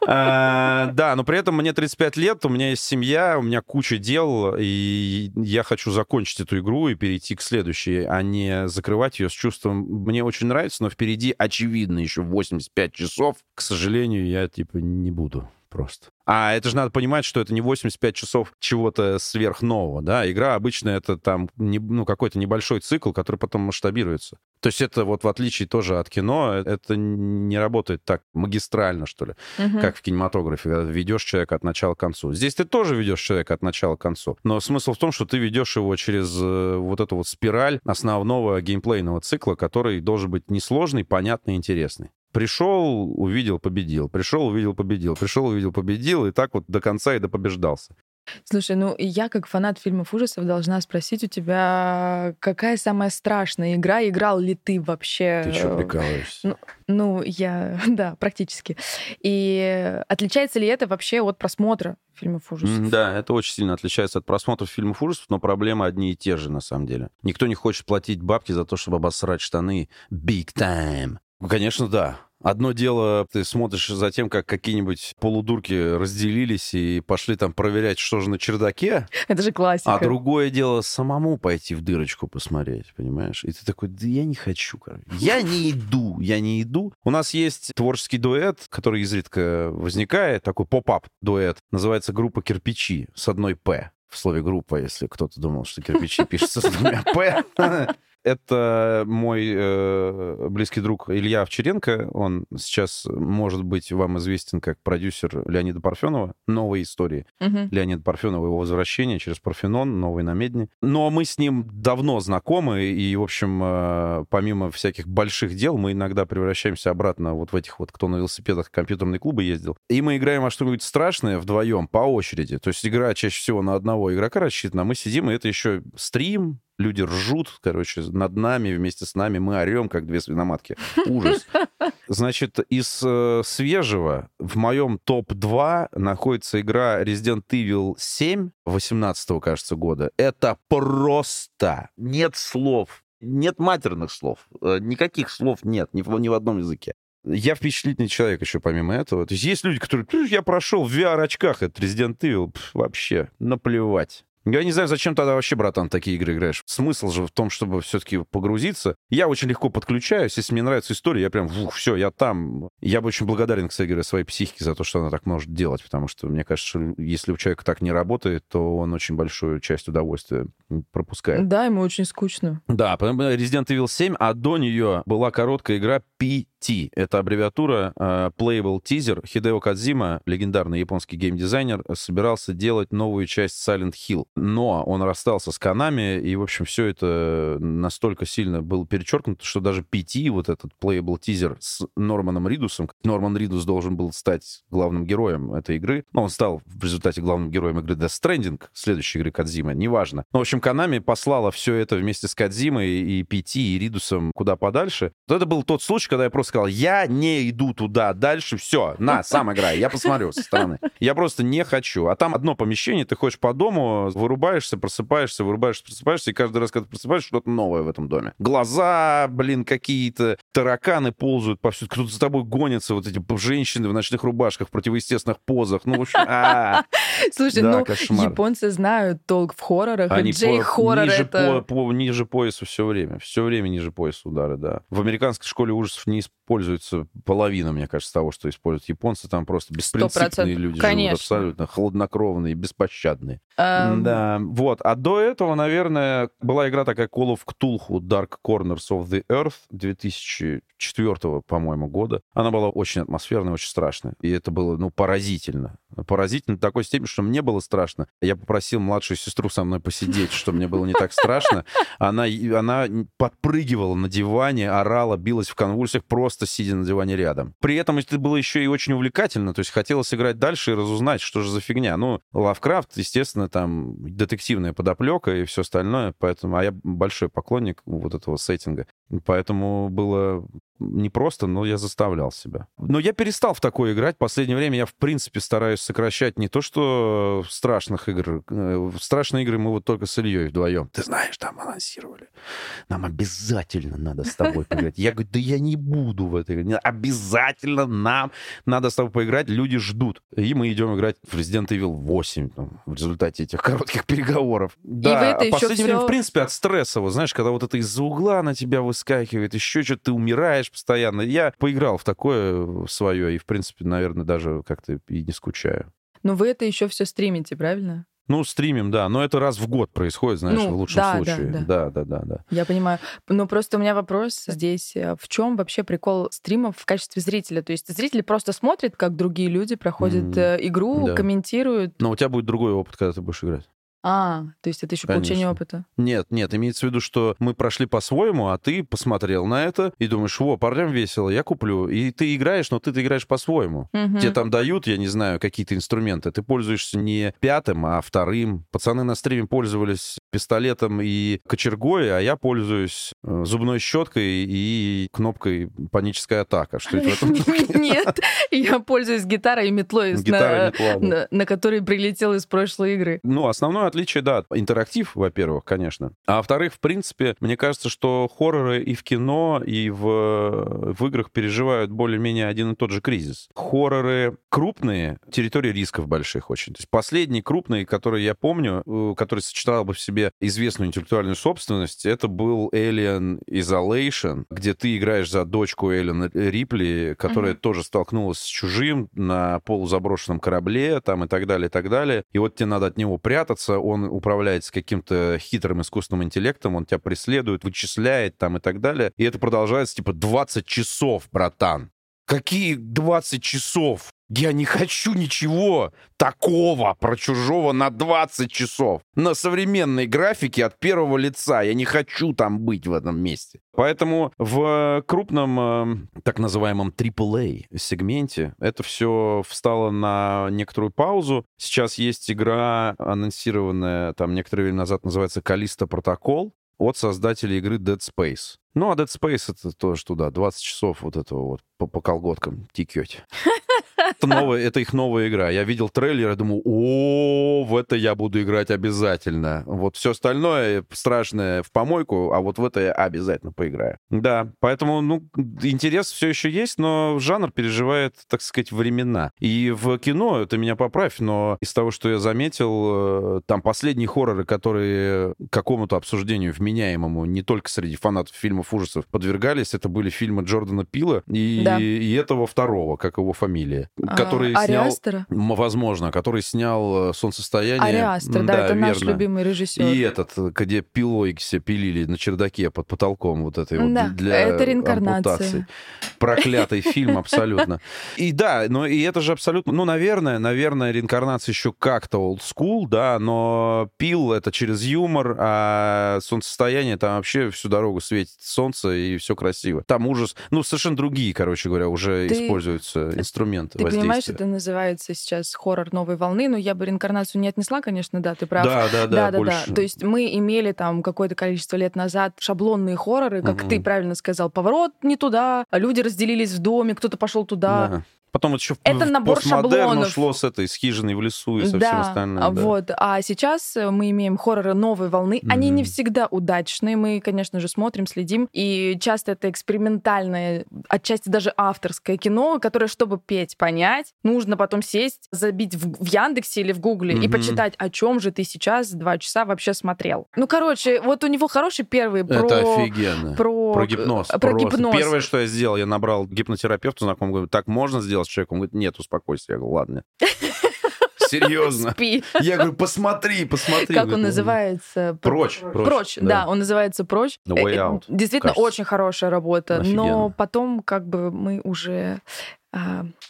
A: А, *laughs* да, но при этом мне 35 лет, у меня есть семья, у меня куча дел, и я хочу закончить эту игру и перейти к следующей, а не закрывать ее с чувством «мне очень нравится, но впереди, очевидно, еще 85 часов». К сожалению, я, типа, не буду просто. А это же надо понимать, что это не 85 часов чего-то сверхнового, да. Игра обычно это там не, ну, какой-то небольшой цикл, который потом масштабируется. То есть это вот в отличие тоже от кино, это не работает так магистрально, что ли, угу. как в кинематографе, когда ведешь человека от начала к концу. Здесь ты тоже ведешь человека от начала к концу. Но смысл в том, что ты ведешь его через э, вот эту вот спираль основного геймплейного цикла, который должен быть несложный, понятный, интересный. Пришел, увидел, победил. Пришел, увидел, победил. Пришел, увидел, победил. И так вот до конца и до побеждался.
B: Слушай, ну я как фанат фильмов ужасов должна спросить у тебя, какая самая страшная игра? Играл ли ты вообще?
A: Ты что, прикалываешься?
B: Ну, ну, я, *laughs* да, практически. И отличается ли это вообще от просмотра фильмов ужасов?
A: Да, это очень сильно отличается от просмотра фильмов ужасов, но проблемы одни и те же на самом деле. Никто не хочет платить бабки за то, чтобы обосрать штаны big time. Ну, конечно, да. Одно дело, ты смотришь за тем, как какие-нибудь полудурки разделились и пошли там проверять, что же на чердаке.
B: Это же классика.
A: А другое дело самому пойти в дырочку посмотреть, понимаешь? И ты такой, да я не хочу, короче. Я не иду, я не иду. У нас есть творческий дуэт, который изредка возникает, такой pop-up дуэт. Называется группа «Кирпичи» с одной «П» в слове группа, если кто-то думал, что кирпичи *laughs* пишется с двумя «П». *laughs* Это мой э, близкий друг Илья Овчаренко. Он сейчас, может быть, вам известен как продюсер Леонида Парфенова. Новые истории угу. Леонида Парфенова, его возвращение через Парфенон, новый на Медне. Но мы с ним давно знакомы, и, в общем, э, помимо всяких больших дел, мы иногда превращаемся обратно вот в этих вот, кто на велосипедах компьютерные клубы ездил. И мы играем во что-нибудь страшное вдвоем, по очереди. То есть игра чаще всего на одного игрока рассчитана, а мы сидим, и это еще стрим, люди ржут, короче, над нами, вместе с нами, мы орем, как две свиноматки. *laughs* Ужас. Значит, из э, свежего в моем топ-2 находится игра Resident Evil 7 18 кажется, года. Это просто нет слов. Нет матерных слов. Э, никаких слов нет ни в, ни в одном языке. Я впечатлительный человек еще помимо этого. То есть есть люди, которые... Я прошел в VR-очках этот Resident Evil. Пф, вообще, наплевать. Я не знаю, зачем тогда вообще, братан, такие игры играешь. Смысл же в том, чтобы все-таки погрузиться. Я очень легко подключаюсь. Если мне нравится история, я прям, ух, все, я там. Я бы очень благодарен, кстати говоря, своей психике за то, что она так может делать. Потому что, мне кажется, если у человека так не работает, то он очень большую часть удовольствия пропускает.
B: Да, ему очень скучно.
A: Да, Resident Evil 7, а до нее была короткая игра P T. Это аббревиатура uh, Playable Teaser. Хидео Кадзима, легендарный японский геймдизайнер, собирался делать новую часть Silent Hill. Но он расстался с Канами, и, в общем, все это настолько сильно было перечеркнуто, что даже PT, вот этот Playable Teaser с Норманом Ридусом, Норман Ридус должен был стать главным героем этой игры. Но он стал в результате главным героем игры Death Stranding, следующей игры Кадзима, неважно. Но, в общем, Канами послала все это вместе с Кадзимой и PT, и Ридусом куда подальше. Вот это был тот случай, когда я просто сказал, я не иду туда дальше, все, на, сам играй, я посмотрю со стороны. Я просто не хочу. А там одно помещение, ты ходишь по дому, вырубаешься, просыпаешься, вырубаешься, просыпаешься, и каждый раз, когда ты просыпаешься, что-то новое в этом доме. Глаза, блин, какие-то, тараканы ползают повсюду, кто-то за тобой гонится, вот эти женщины в ночных рубашках, в противоестественных позах, ну, в общем, а.
B: Слушай, ну, японцы знают толк в хоррорах, и Джей-хоррор это...
A: Ниже пояса все время, все время ниже пояса удары, да. В американской школе ужасов не пользуется половина, мне кажется, того, что используют японцы. Там просто беспринципные 100%. люди Конечно. живут, абсолютно хладнокровные, беспощадные. Um... Да, вот. А до этого, наверное, была игра такая Call of Cthulhu Dark Corners of the Earth 2004, по-моему, года. Она была очень атмосферная, очень страшная. И это было, ну, поразительно. Поразительно до такой степени, что мне было страшно. Я попросил младшую сестру со мной посидеть, чтобы мне было не так страшно. Она, она подпрыгивала на диване, орала, билась в конвульсиях, просто сидя на диване рядом. При этом это было еще и очень увлекательно, то есть хотелось играть дальше и разузнать, что же за фигня. Ну, Лавкрафт, естественно, там детективная подоплека и все остальное, поэтому, а я большой поклонник вот этого сеттинга. Поэтому было Не просто, но я заставлял себя. Но я перестал в такое играть. В последнее время я, в принципе, стараюсь сокращать не то, что страшных игр. Э, страшные игры мы вот только с Ильей вдвоем. Ты знаешь, там анонсировали. Нам обязательно надо с тобой поиграть. Я говорю, да я не буду в этой игре. Обязательно нам надо с тобой поиграть. Люди ждут. И мы идем играть в Resident Evil 8 там, в результате этих коротких *laughs* переговоров. Да,
B: И
A: а последнее
B: все...
A: время, в принципе, от стресса. Вот знаешь, когда вот это из-за угла на тебя выскакивает, еще что-то ты умираешь постоянно. Я поиграл в такое свое и, в принципе, наверное, даже как-то и не скучаю.
B: Но вы это еще все стримите, правильно?
A: Ну, стримим, да, но это раз в год происходит, знаешь,
B: ну,
A: в лучшем
B: да,
A: случае.
B: Да
A: да, да, да, да.
B: Я понимаю. Но просто у меня вопрос здесь. Э, в чем вообще прикол стримов в качестве зрителя? То есть зрители просто смотрят, как другие люди проходят mm, игру, да. комментируют.
A: Но у тебя будет другой опыт, когда ты будешь играть.
B: А, то есть это еще Конечно. получение опыта?
A: Нет, нет, имеется в виду, что мы прошли по-своему, а ты посмотрел на это и думаешь, во, парням весело, я куплю. И ты играешь, но ты, ты играешь по-своему.
B: Угу.
A: Тебе там дают, я не знаю, какие-то инструменты. Ты пользуешься не пятым, а вторым. Пацаны на стриме пользовались пистолетом и кочергой, а я пользуюсь э, зубной щеткой и кнопкой паническая атака. Что это в этом? *laughs*
B: Нет, я пользуюсь гитарой и метлой, на которой прилетел из прошлой игры.
A: Ну, основное отличие, да, интерактив, во-первых, конечно. А во-вторых, в принципе, мне кажется, что хорроры и в кино, и в, в играх переживают более-менее один и тот же кризис. Хорроры крупные, территории рисков больших очень. То есть последний крупный, который я помню, э, который сочетал бы в себе известную интеллектуальную собственность, это был Alien Isolation, где ты играешь за дочку Эллен Рипли, которая mm-hmm. тоже столкнулась с чужим на полузаброшенном корабле, там и так далее, и так далее. И вот тебе надо от него прятаться, он управляет с каким-то хитрым искусственным интеллектом, он тебя преследует, вычисляет там и так далее. И это продолжается типа 20 часов, братан. Какие 20 часов? Я не хочу ничего такого про чужого на 20 часов. На современной графике от первого лица. Я не хочу там быть в этом месте. Поэтому в крупном э, так называемом AAA сегменте это все встало на некоторую паузу. Сейчас есть игра, анонсированная там некоторое время назад, называется Калиста Протокол от создателей игры Dead Space. Ну, а Dead Space это тоже туда, 20 часов вот этого вот по, по колготкам текете. *laughs* *laughs* Это, новая, это их новая игра. Я видел трейлер и думаю, о, в это я буду играть обязательно. Вот все остальное страшное в помойку, а вот в это я обязательно поиграю. Да, поэтому, ну, интерес все еще есть, но жанр переживает, так сказать, времена. И в кино, это меня поправь, но из того, что я заметил, э, там последние хорроры, которые какому-то обсуждению вменяемому не только среди фанатов фильмов ужасов подвергались, это были фильмы Джордана Пила и, да. и этого второго, как его фамилия который
B: а,
A: снял...
B: Ариастера?
A: Возможно, который снял э, «Солнцестояние».
B: Ариастер, да, да это верно. наш любимый режиссер.
A: И этот, где пилой все пилили на чердаке под потолком вот этой
B: да,
A: вот для
B: это реинкарнация.
A: ампутации. Проклятый фильм абсолютно. И да, но и это же абсолютно... Ну, наверное, наверное, реинкарнация еще как-то old school, да, но пил это через юмор, а солнцестояние там вообще всю дорогу светит солнце и все красиво. Там ужас... Ну, совершенно другие, короче говоря, уже Ты... используются инструменты
B: ты понимаешь, это называется сейчас хоррор новой волны, но я бы реинкарнацию не отнесла, конечно, да, ты прав.
A: Да, да, да.
B: Да, да, больше... да. То есть мы имели там какое-то количество лет назад шаблонные хорроры, как угу. ты правильно сказал, поворот не туда, люди разделились в доме, кто-то пошел туда. Да.
A: Потом вот еще
B: это
A: в
B: набор шаблонов.
A: ушло с этой, с хижиной в лесу и со
B: да,
A: всем остальным. Да,
B: вот. А сейчас мы имеем хорроры новой волны. Mm-hmm. Они не всегда удачные. Мы, конечно же, смотрим, следим. И часто это экспериментальное, отчасти даже авторское кино, которое, чтобы петь, понять, нужно потом сесть, забить в, в Яндексе или в Гугле mm-hmm. и почитать, о чем же ты сейчас два часа вообще смотрел. Ну, короче, вот у него хороший первый про...
A: Это офигенно.
B: Про,
A: про гипноз.
B: Про гипноз.
A: Первое, что я сделал, я набрал гипнотерапевту знакомого, говорю, так можно сделать? С человеком. Он говорит, нет, успокойся. Я говорю, ладно. *laughs* Серьезно.
B: Спи.
A: Я говорю, посмотри, посмотри.
B: Как он называется?
A: Прочь.
B: Прочь, да, он называется Прочь.
A: The way out,
B: Действительно, очень хорошая работа. Но потом как бы мы уже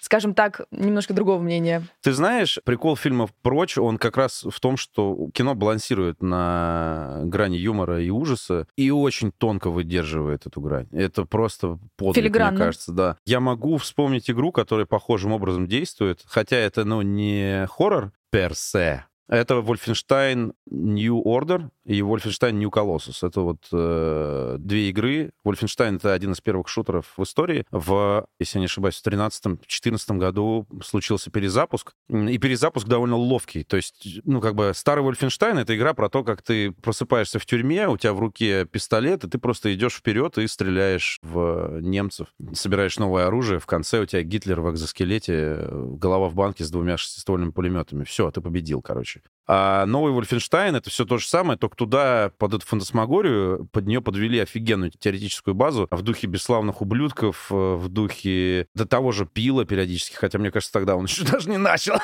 B: скажем так, немножко другого мнения.
A: Ты знаешь, прикол фильмов «Прочь», он как раз в том, что кино балансирует на грани юмора и ужаса и очень тонко выдерживает эту грань. Это просто подвиг, мне кажется, да. Я могу вспомнить игру, которая похожим образом действует, хотя это, ну, не хоррор персе, это Wolfenstein New Order. И Wolfenstein New Colossus. Это вот э, две игры. Wolfenstein — это один из первых шутеров в истории. В, если я не ошибаюсь, в 2013-2014 году случился перезапуск. И перезапуск довольно ловкий. То есть, ну, как бы старый Wolfenstein — это игра про то, как ты просыпаешься в тюрьме, у тебя в руке пистолет, и ты просто идешь вперед и стреляешь в немцев, собираешь новое оружие, в конце у тебя Гитлер в экзоскелете, голова в банке с двумя шестиствольными пулеметами. Все, ты победил, короче. А новый Wolfenstein — это все то же самое, только туда, под эту фантасмагорию, под нее подвели офигенную теоретическую базу в духе бесславных ублюдков, э, в духе до того же Пила периодически, хотя, мне кажется, тогда он еще *laughs* даже не начал.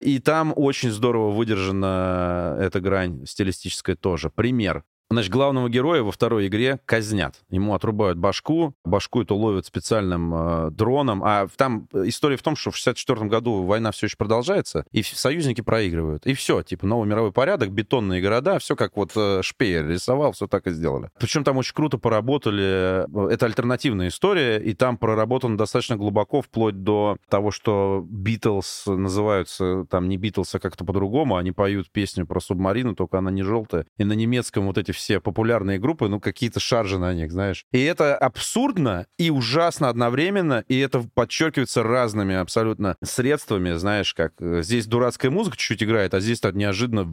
A: И там очень здорово выдержана эта грань стилистическая тоже. Пример. Значит, главного героя во второй игре казнят. Ему отрубают башку, башку эту ловят специальным э, дроном. А там история в том, что в 64 году война все еще продолжается, и союзники проигрывают. И все, типа, новый мировой порядок, бетонные города, все как вот э, Шпеер рисовал, все так и сделали. Причем там очень круто поработали. Это альтернативная история, и там проработано достаточно глубоко, вплоть до того, что Битлз называются там не Битлз, а как-то по-другому. Они поют песню про субмарину, только она не желтая. И на немецком вот эти все популярные группы, ну, какие-то шаржи на них, знаешь. И это абсурдно и ужасно одновременно, и это подчеркивается разными абсолютно средствами, знаешь, как э, здесь дурацкая музыка чуть-чуть играет, а здесь так неожиданно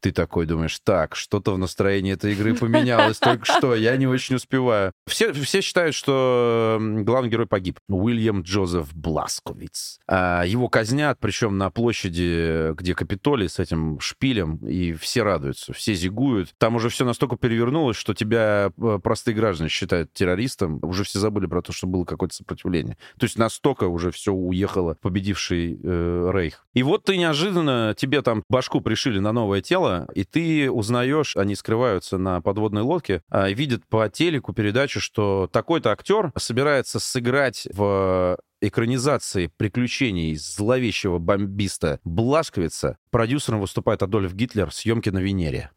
A: ты такой думаешь, так, что-то в настроении этой игры поменялось только что, я не очень успеваю. Все, все считают, что главный герой погиб. Уильям Джозеф Бласковиц. А его казнят, причем на площади, где Капитолий с этим шпилем, и все радуются, все зигуют. Там уже все настолько перевернулось, что тебя э, простые граждане считают террористом. Уже все забыли про то, что было какое-то сопротивление. То есть настолько уже все уехало победивший э, Рейх. И вот ты неожиданно, тебе там башку пришили на новое тело, и ты узнаешь, они скрываются на подводной лодке, а, видят по телеку передачу, что такой-то актер собирается сыграть в экранизации приключений зловещего бомбиста Блашковица. Продюсером выступает Адольф Гитлер, съемки на Венере.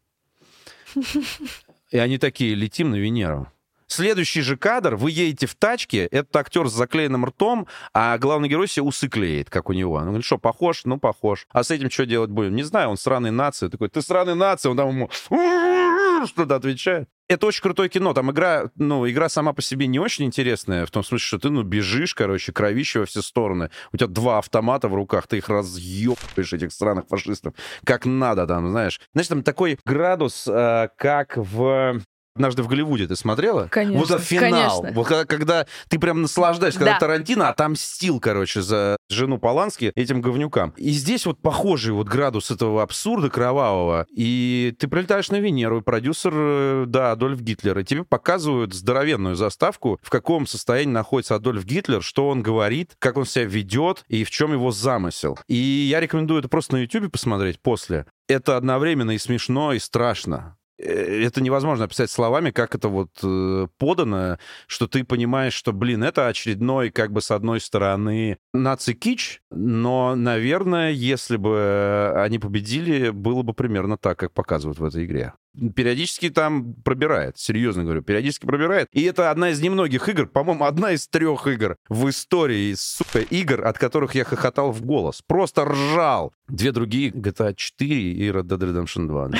A: *laughs* И они такие, летим на Венеру. Следующий же кадр, вы едете в тачке, этот актер с заклеенным ртом, а главный герой себе усы клеит, как у него. Он говорит, что, похож? Ну, похож. А с этим что делать будем? Не знаю, он сраный нации. Такой, ты сраный нации, он там ему *laughs* что-то отвечает. Это очень крутое кино. Там игра, ну, игра сама по себе не очень интересная, в том смысле, что ты, ну, бежишь, короче, кровище во все стороны. У тебя два автомата в руках, ты их разъебываешь, этих странных фашистов, как надо там, знаешь. Знаешь, там такой градус, э, как в Однажды в Голливуде ты смотрела?
B: Конечно.
A: Вот этот финал.
B: Конечно.
A: Вот когда, когда ты прям наслаждаешься, когда
B: Да.
A: Тарантино отомстил, короче, за жену Полански этим говнюкам. И здесь вот похожий вот градус этого абсурда кровавого. И ты прилетаешь на Венеру, и продюсер, э, да, Адольф Гитлер, и тебе показывают здоровенную заставку, в каком состоянии находится Адольф Гитлер, что он говорит, как он себя ведет и в чем его замысел. И я рекомендую это просто на YouTube посмотреть после. Это одновременно и смешно, и страшно это невозможно описать словами, как это вот э, подано, что ты понимаешь, что, блин, это очередной, как бы, с одной стороны, наци-кич, но, наверное, если бы они победили, было бы примерно так, как показывают в этой игре. Периодически там пробирает, серьезно говорю, периодически пробирает. И это одна из немногих игр, по-моему, одна из трех игр в истории, сука, игр, от которых я хохотал в голос. Просто ржал. Две другие, GTA 4 и Red Dead Redemption 2. да.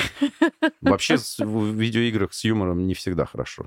A: *laughs* Вообще в видеоиграх с юмором не всегда хорошо.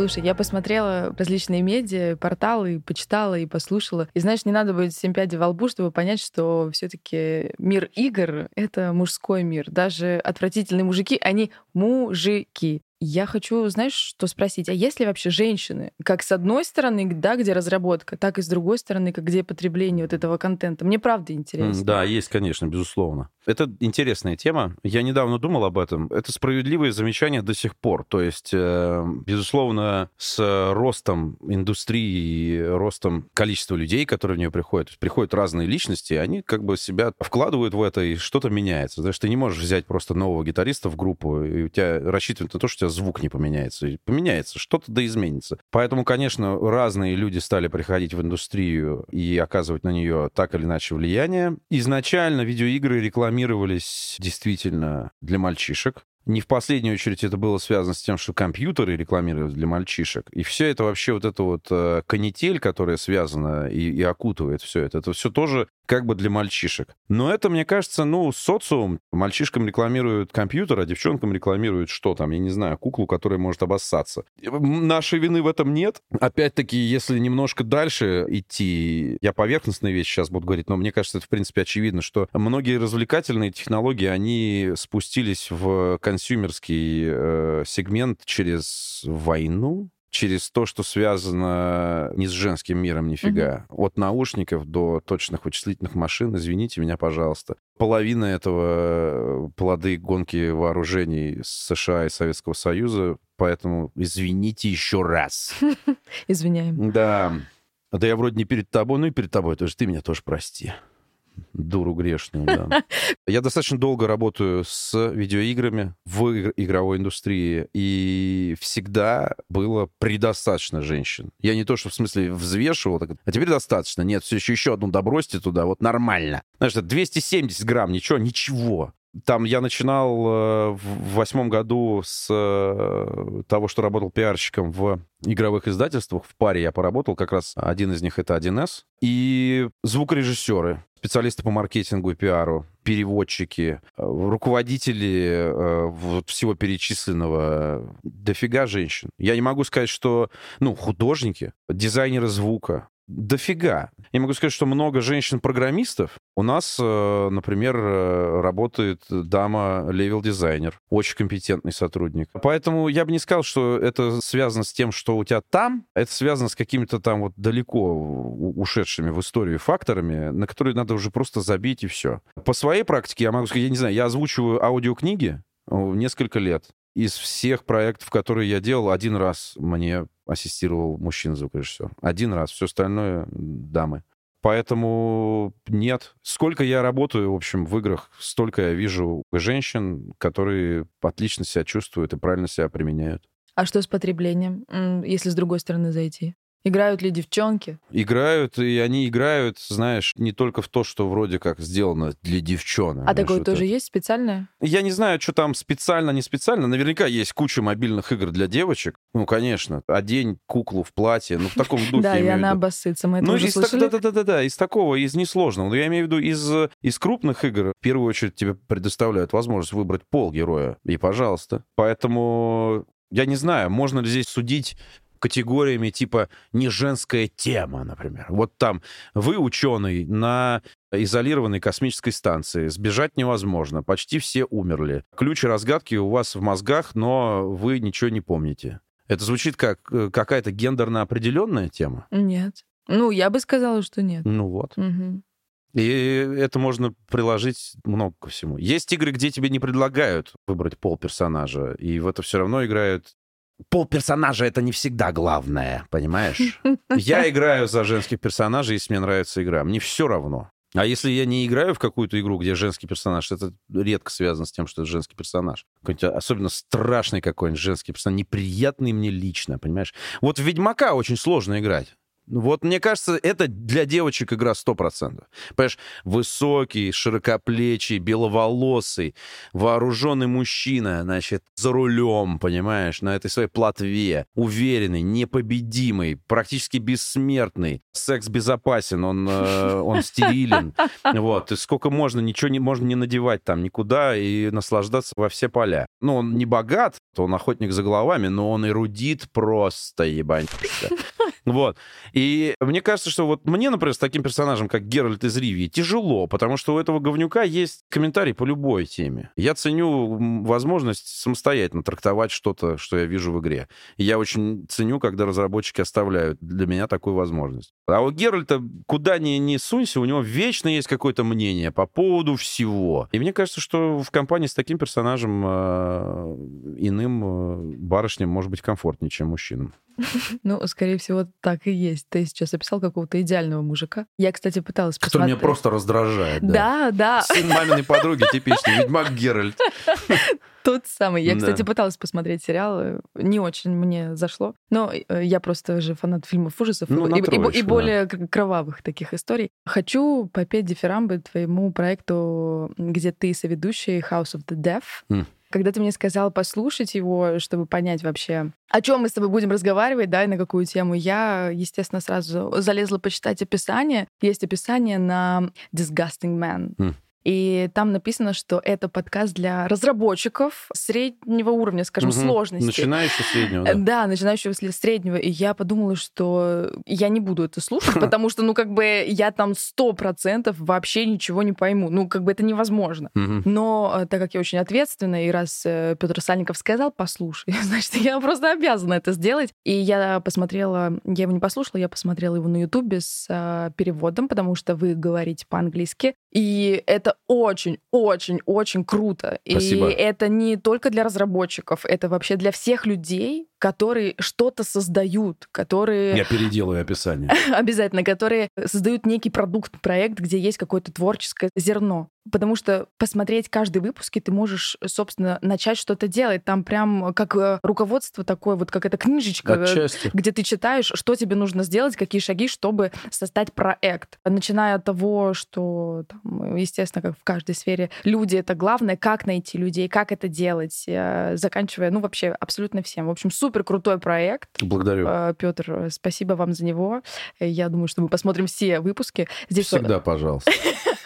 B: Слушай, я посмотрела различные медиа, порталы, почитала и послушала. И знаешь, не надо быть семь пядей во лбу, чтобы понять, что все таки мир игр — это мужской мир. Даже отвратительные мужики, они мужики. Я хочу, знаешь, что спросить, а есть ли вообще женщины, как с одной стороны, да, где разработка, так и с другой стороны, как где потребление вот этого контента? Мне правда интересно.
A: Да, есть, конечно, безусловно. Это интересная тема. Я недавно думал об этом. Это справедливое замечание до сих пор. То есть, э, безусловно, с ростом индустрии и ростом количества людей, которые в нее приходят, приходят разные личности, они как бы себя вкладывают в это, и что-то меняется. Знаешь, ты не можешь взять просто нового гитариста в группу, и у тебя рассчитывать на то, что тебя звук не поменяется. Поменяется, что-то да изменится. Поэтому, конечно, разные люди стали приходить в индустрию и оказывать на нее так или иначе влияние. Изначально видеоигры рекламировались действительно для мальчишек. Не в последнюю очередь это было связано с тем, что компьютеры рекламировали для мальчишек. И все это вообще вот это вот э, канитель, которая связана и, и окутывает все это, это все тоже как бы для мальчишек. Но это, мне кажется, ну, социум. Мальчишкам рекламируют компьютер, а девчонкам рекламируют что там, я не знаю, куклу, которая может обоссаться. Нашей вины в этом нет. Опять-таки, если немножко дальше идти, я поверхностные вещи сейчас буду говорить, но мне кажется, это, в принципе, очевидно, что многие развлекательные технологии, они спустились в консюмерский э, сегмент через войну, через то, что связано не с женским миром нифига. Mm-hmm. От наушников до точных вычислительных машин, извините меня, пожалуйста. Половина этого э, плоды гонки вооружений США и Советского Союза, поэтому извините еще раз. *laughs*
B: Извиняем.
A: Да. Да я вроде не перед тобой, ну и перед тобой тоже. Ты меня тоже прости. Дуру грешную, да. *laughs* Я достаточно долго работаю с видеоиграми в игровой индустрии, и всегда было предостаточно женщин. Я не то, что в смысле взвешивал, так, а теперь достаточно. Нет, все еще еще одну добросьте туда, вот нормально. Знаешь, 270 грамм, ничего, ничего. Там я начинал э, в восьмом году с э, того, что работал пиарщиком в игровых издательствах. В паре я поработал, как раз один из них это 1С. И звукорежиссеры, специалисты по маркетингу и пиару, переводчики, э, руководители всего перечисленного, дофига женщин. Я не могу сказать, что, ну, художники, дизайнеры звука, дофига. Я могу сказать, что много женщин-программистов. У нас, э, например, э, работает дама level-дизайнер, очень компетентный сотрудник. Поэтому я бы не сказал, что это связано с тем, что у тебя там, это связано с какими-то там вот далеко ушедшими в историю факторами, на которые надо уже просто забить и все. По своей практике я могу сказать, я не знаю, я озвучиваю аудиокниги э, несколько лет. Из всех проектов, которые я делал, один раз мне ассистировал мужчина-звукорежиссер. Один раз. Все остальное — дамы. Поэтому нет. Сколько я работаю, в общем, в играх, столько я вижу женщин, которые отлично себя чувствуют и правильно себя применяют.
B: А что с потреблением, если с другой стороны зайти? Играют ли девчонки?
A: Играют, и они играют, знаешь, не только в то, что вроде как сделано для девчонок.
B: А такое тоже есть специальное?
A: Я не знаю, что там специально, не специально. Наверняка есть куча мобильных игр для девочек. Ну, конечно. Одень куклу в платье. Ну, в таком *laughs* духе.
B: Да, и она обоссытся. Мы это ну, уже слышали.
A: Да-да-да, из такого, из несложного. Но я имею в виду, из крупных игр в первую очередь тебе предоставляют возможность выбрать пол героя. И пожалуйста. Поэтому я не знаю, можно ли здесь судить категориями типа «не женская тема», например. Вот там вы, ученый, на изолированной космической станции. Сбежать невозможно. Почти все умерли. Ключ разгадки у вас в мозгах, но вы ничего не помните. Это звучит как э, какая-то гендерно определенная тема?
B: Нет. Ну, я бы сказала, что нет.
A: Ну вот. Угу. И это можно приложить много ко всему. Есть игры, где тебе не предлагают выбрать пол персонажа, и в это все равно играют пол персонажа это не всегда главное, понимаешь? *laughs* Я играю за женских персонажей, если мне нравится игра. Мне все равно. А если я не играю в какую-то игру, где женский персонаж, это редко связано с тем, что это женский персонаж. Какой-нибудь особенно страшный какой-нибудь женский персонаж, неприятный мне лично, понимаешь? Вот в Ведьмака очень сложно играть. Вот мне кажется, это для девочек игра 100%. Понимаешь, высокий, широкоплечий, беловолосый, вооруженный мужчина, значит, за рулем, понимаешь, на этой своей платве, уверенный, непобедимый, практически бессмертный, секс безопасен, он, э, он *laughs* стерилен, вот, и сколько можно, ничего не, можно не надевать там никуда и наслаждаться во все поля. Ну, он не богат, он охотник за головами, но он эрудит просто, ебаньшка. Вот. И мне кажется, что вот мне, например, с таким персонажем, как Геральт из Ривии, тяжело, потому что у этого говнюка есть комментарий по любой теме. Я ценю возможность самостоятельно трактовать что-то, что я вижу в игре. И я очень ценю, когда разработчики оставляют для меня такую возможность. А у Геральта куда ни, ни сунься, у него вечно есть какое-то мнение по поводу всего. И мне кажется, что в компании с таким персонажем э, иным э, барышням может быть комфортнее, чем мужчинам. *laughs*
B: Ну, скорее всего, так и есть. Ты сейчас описал какого-то идеального мужика. Я, кстати, пыталась
A: посмотреть... Который меня просто раздражает.
B: Да, да.
A: Сын маминой подруги типичный, ведьмак Геральт. *laughs*
B: Тот самый. Я, кстати, пыталась посмотреть сериал. Не очень мне зашло. Но э, я просто же фанат фильмов ужасов ну, и, и, и более кровавых таких историй. Хочу попеть дифирамбы твоему проекту, где ты соведущий House of the Deaf. Mm. Когда ты мне сказал послушать его, чтобы понять вообще, о чем мы с тобой будем разговаривать, да, и на какую тему, я, естественно, сразу залезла почитать описание. Есть описание на Disgusting Man. Mm. И там написано, что это подкаст для разработчиков среднего уровня, скажем, угу. сложности.
A: Начинающего среднего, да.
B: Да, начинающего среднего. И я подумала, что я не буду это слушать, *laughs* потому что, ну, как бы я там сто процентов вообще ничего не пойму. Ну, как бы это невозможно. Но э, так как я очень ответственна, и раз э, Петр Сальников сказал, послушай, *laughs* значит, я просто обязана это сделать. И я посмотрела, я его не послушала, я посмотрела его на Ютубе с э, переводом, потому что вы говорите по-английски. И это очень-очень-очень круто.
A: Спасибо.
B: И это не только для разработчиков, это вообще для всех людей, которые что-то создают, которые...
A: Я переделаю описание. *laughs*
B: Обязательно, которые создают некий продукт, проект, где есть какое-то творческое зерно. Потому что посмотреть каждый выпуск, и ты можешь, собственно, начать что-то делать. Там прям как э, руководство такое, вот как эта книжечка,
A: э, Отчасти.
B: где ты читаешь, что тебе нужно сделать, какие шаги, чтобы создать проект. Начиная от того, что, там, естественно, как в каждой сфере, люди — это главное, как найти людей, как это делать, э, заканчивая, ну, вообще абсолютно всем. В общем, супер крутой проект.
A: Благодарю.
B: Петр, спасибо вам за него. Я думаю, что мы посмотрим все выпуски.
A: Здесь Всегда, пожалуйста. *laughs*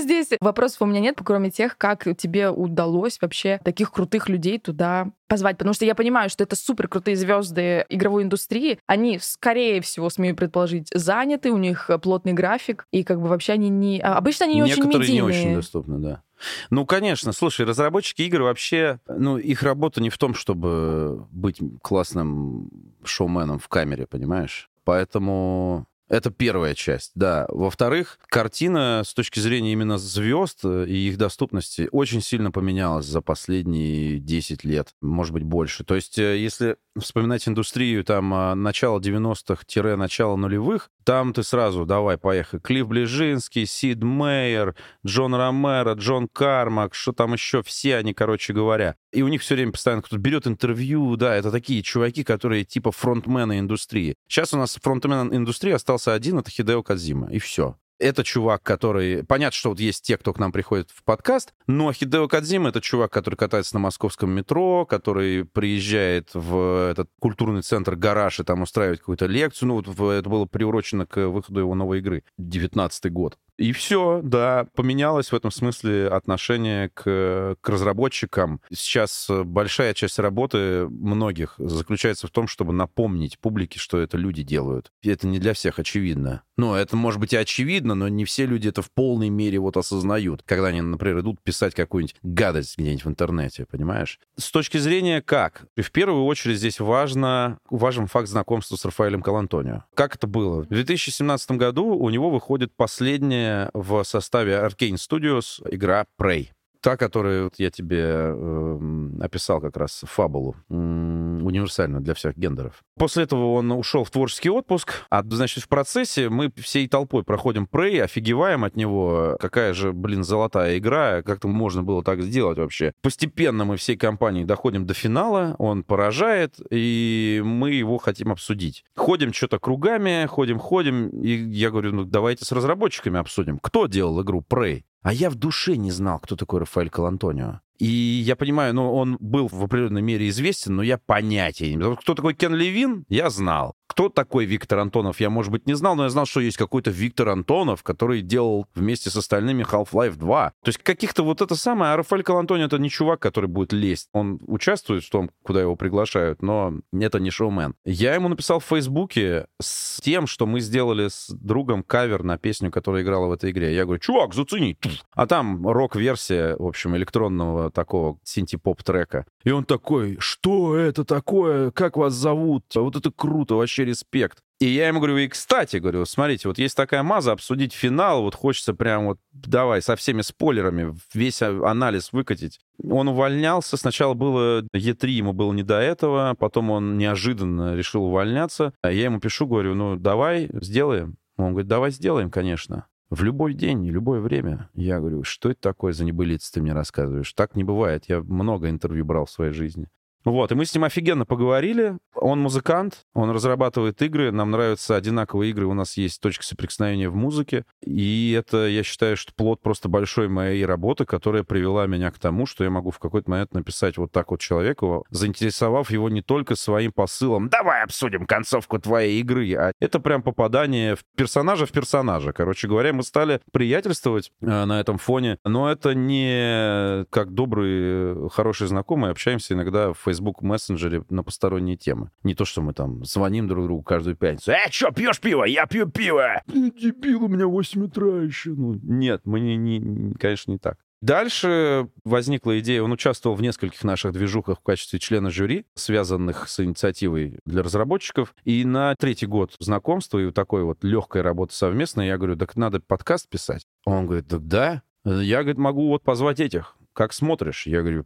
B: Здесь вопросов у меня нет, кроме тех, как тебе удалось вообще таких крутых людей туда позвать, потому что я понимаю, что это супер крутые звезды игровой индустрии. Они, скорее всего, смею предположить, заняты, у них плотный график, и как бы вообще они не... А, обычно они не
A: Некоторые
B: очень медийные.
A: не очень доступны, да. Ну, конечно, слушай, разработчики игр вообще, ну, их работа не в том, чтобы быть классным шоуменом в камере, понимаешь? Поэтому это первая часть, да. Во-вторых, картина с точки зрения именно звезд и их доступности очень сильно поменялась за последние 10 лет, может быть, больше. То есть, э, если вспоминать индустрию там а, начала 90-х-начала нулевых, там ты сразу, давай, поехали. Клифф Ближинский, Сид Мейер, Джон Ромеро, Джон Кармак, что там еще, все они, короче говоря. И у них все время постоянно кто-то берет интервью, да, это такие чуваки, которые типа фронтмены индустрии. Сейчас у нас фронтмен индустрии остался один, это Хидео Кадзима, и все это чувак, который... Понятно, что вот есть те, кто к нам приходит в подкаст, но Хидео Кадзима — это чувак, который катается на московском метро, который приезжает в этот культурный центр «Гараж» и там устраивает какую-то лекцию. Ну, вот это было приурочено к выходу его новой игры. 19 год. И все, да, поменялось в этом смысле отношение к, к разработчикам. Сейчас большая часть работы многих заключается в том, чтобы напомнить публике, что это люди делают. И это не для всех очевидно. Ну, это может быть и очевидно, но не все люди это в полной мере вот осознают, когда они, например, идут писать какую-нибудь гадость где-нибудь в интернете, понимаешь? С точки зрения как? В первую очередь здесь важно, важен факт знакомства с Рафаэлем Калантонио. Как это было? В 2017 году у него выходит последняя в составе Arcane Studios игра Prey. Та, которую я тебе э, описал как раз фабулу, м-м, универсальную для всех гендеров. После этого он ушел в творческий отпуск, а, значит, в процессе мы всей толпой проходим Prey, офигеваем от него, какая же, блин, золотая игра, как-то можно было так сделать вообще. Постепенно мы всей компанией доходим до финала, он поражает, и мы его хотим обсудить. Ходим что-то кругами, ходим-ходим, и я говорю, ну давайте с разработчиками обсудим. Кто делал игру Prey? А я в душе не знал, кто такой Рафаэль Калантонио. И я понимаю, ну, он был в определенной мере известен, но я понятия не имел. Кто такой Кен Левин, я знал. Кто такой Виктор Антонов, я, может быть, не знал, но я знал, что есть какой-то Виктор Антонов, который делал вместе с остальными Half-Life 2. То есть каких-то вот это самое, а Рафаэль Калантонио это не чувак, который будет лезть. Он участвует в том, куда его приглашают, но это не шоумен. Я ему написал в Фейсбуке с тем, что мы сделали с другом кавер на песню, которая играла в этой игре. Я говорю, чувак, зацени. А там рок-версия, в общем, электронного такого синти-поп-трека. И он такой, что это такое? Как вас зовут? Вот это круто, вообще респект. И я ему говорю, и кстати, говорю, смотрите, вот есть такая маза, обсудить финал, вот хочется прям вот, давай, со всеми спойлерами, весь анализ выкатить. Он увольнялся, сначала было Е3, ему было не до этого, потом он неожиданно решил увольняться. А я ему пишу, говорю, ну, давай, сделаем. Он говорит, давай сделаем, конечно. В любой день любое время. Я говорю, что это такое за небылица ты мне рассказываешь? Так не бывает. Я много интервью брал в своей жизни. Вот, и мы с ним офигенно поговорили. Он музыкант, он разрабатывает игры, нам нравятся одинаковые игры, у нас есть точка соприкосновения в музыке. И это, я считаю, что плод просто большой моей работы, которая привела меня к тому, что я могу в какой-то момент написать вот так вот человеку, заинтересовав его не только своим посылом «давай обсудим концовку твоей игры», а это прям попадание в персонажа в персонажа. Короче говоря, мы стали приятельствовать э, на этом фоне, но это не как добрые, хорошие знакомые, общаемся иногда в Facebook мессенджере на посторонние темы. Не то, что мы там звоним друг другу каждую пятницу. «Э, что, пьешь пиво? Я пью пиво!» «Дебил, у меня 8 утра еще». Ну, нет, мы, не, не, конечно, не так. Дальше возникла идея, он участвовал в нескольких наших движухах в качестве члена жюри, связанных с инициативой для разработчиков. И на третий год знакомства и такой вот легкой работы совместно я говорю, так надо подкаст писать. Он говорит, так да. Я, говорит, могу вот позвать этих. Как смотришь? Я говорю,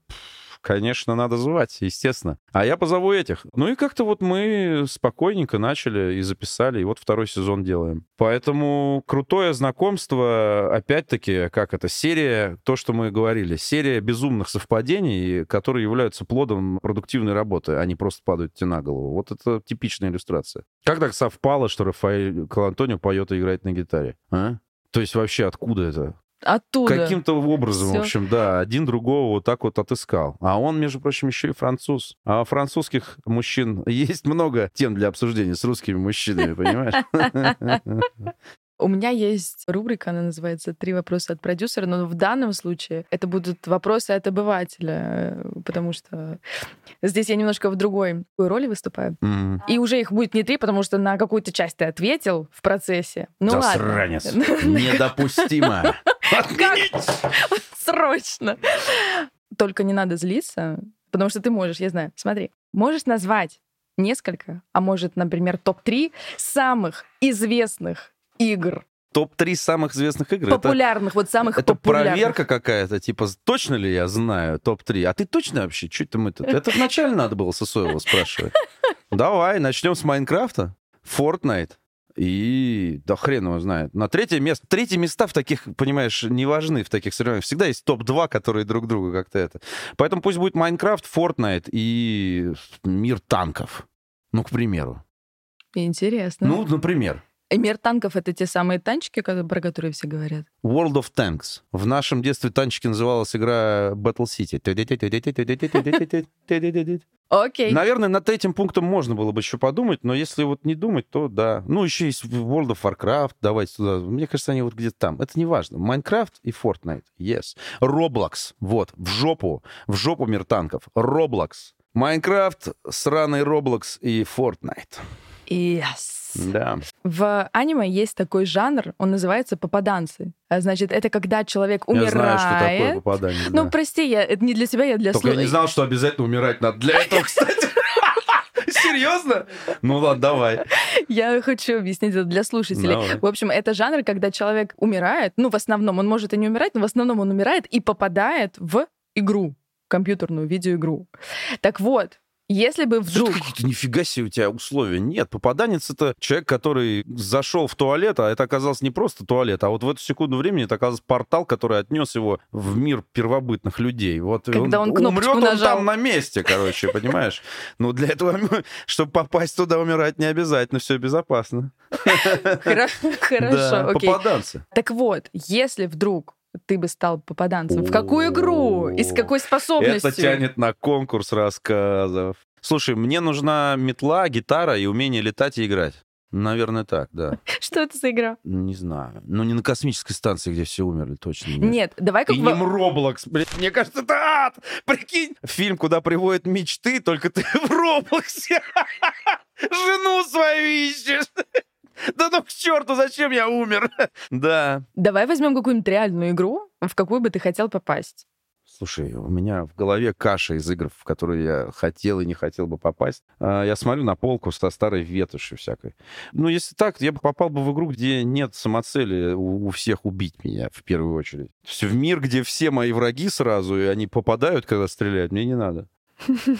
A: конечно, надо звать, естественно. А я позову этих. Ну и как-то вот мы спокойненько начали и записали, и вот второй сезон делаем. Поэтому крутое знакомство, опять-таки, как это, серия, то, что мы говорили, серия безумных совпадений, которые являются плодом продуктивной работы, а не просто падают тебе на голову. Вот это типичная иллюстрация. Как так совпало, что Рафаэль Калантонио поет и играет на гитаре? А? То есть вообще откуда это?
B: Оттуда.
A: Каким-то образом,
B: Всё.
A: в общем, да, один другого вот так вот отыскал. А он, между прочим, еще и француз. А у французских мужчин *laughs* есть много тем для обсуждения с русскими мужчинами, понимаешь? *laughs*
B: У меня есть рубрика, она называется «Три вопроса от продюсера», но в данном случае это будут вопросы от обывателя, потому что здесь я немножко в другой роли выступаю.
A: М.
B: И уже их будет не три, потому что на какую-то часть ты ответил в процессе. Ну
A: Засранец.
B: ладно. *laughs*
A: Недопустимо. Отменить!
B: Срочно. Только не надо злиться, потому что ты можешь, я знаю. Смотри, можешь назвать несколько, а может, например, топ-3 самых известных игр,
A: Топ-3 самых известных игр. Это-
B: популярных, вот самых
A: Это
B: популярных.
A: проверка какая-то, типа, точно ли я знаю топ-3? А ты точно вообще? Что это мы тут? Это вначале надо было Сосоева спрашивать. Давай, начнем с Майнкрафта, Fortnite и... Да хрен его знает. На третье место... Третьи места в таких, понимаешь, не важны в таких соревнованиях. Всегда есть топ-2, которые друг друга как-то это... Поэтому пусть будет Майнкрафт, Fortnite и мир танков. Ну, к примеру.
B: Интересно.
A: Ну, например.
B: Мир танков — это те самые танчики, про которые все говорят.
A: World of Tanks. В нашем детстве танчики называлась игра Battle City. *laughs*
B: Окей.
A: Наверное, над этим пунктом можно было бы еще подумать, но если вот не думать, то да. Ну, еще есть World of Warcraft, давайте туда. Мне кажется, они вот где-то там. Это не важно. Майнкрафт и Fortnite, yes. Roblox, вот, в жопу, в жопу мир танков. Roblox. Майнкрафт, сраный Roblox и Fortnite.
B: Yes.
A: Да.
B: В аниме есть такой жанр, он называется попаданцы. А значит, это когда человек
A: Я
B: умирает.
A: знаю, что такое попадание.
B: Ну,
A: да.
B: прости, я, это не для тебя, я для
A: Только я
B: слу-
A: не знал, что обязательно умирать надо для этого, *laughs* кстати. Серьезно? Ну ладно, давай.
B: Я хочу объяснить это для слушателей.
A: Давай.
B: В общем, это жанр, когда человек умирает, ну, в основном, он может и не умирать, но в основном он умирает и попадает в игру, компьютерную видеоигру. Так вот, если бы вдруг...
A: какие-то нифига себе у тебя условия. Нет, попаданец — это человек, который зашел в туалет, а это оказался не просто туалет, а вот в эту секунду времени это оказался портал, который отнес его в мир первобытных людей. Вот
B: Когда он кнопочку
A: умрет он
B: нажал.
A: там на месте, короче, понимаешь? Ну, для этого, *laughs* чтобы попасть туда, умирать не обязательно, все безопасно.
B: Хоро- *laughs* Хорошо, окей.
A: попаданцы.
B: Так вот, если вдруг ты бы стал попаданцем, в какую игру и с какой способностью?
A: Это тянет на конкурс рассказов. Слушай, мне нужна метла, гитара и умение летать и играть. Наверное, так, да. *laughs*
B: Что это за игра?
A: Не знаю. Ну, не на космической станции, где все умерли, точно нет.
B: Нет, давай как
A: И не Роблокс, блядь. Мне кажется, это ад! Прикинь, фильм, куда приводят мечты, только ты *laughs* в Роблоксе. *laughs* Жену свою ищешь. Да ну к черту, зачем я умер? *laughs* Да.
B: Давай возьмем какую-нибудь реальную игру, в какую бы ты хотел попасть.
A: Слушай, у меня в голове каша из игр, в которые я хотел и не хотел бы попасть. А, Я смотрю на полку со старой ветошью всякой. Ну, если так, я бы попал бы в игру, где нет самоцели у, у всех убить меня в первую очередь. То есть в мир, где все мои враги сразу, и они попадают, когда стреляют, мне не надо.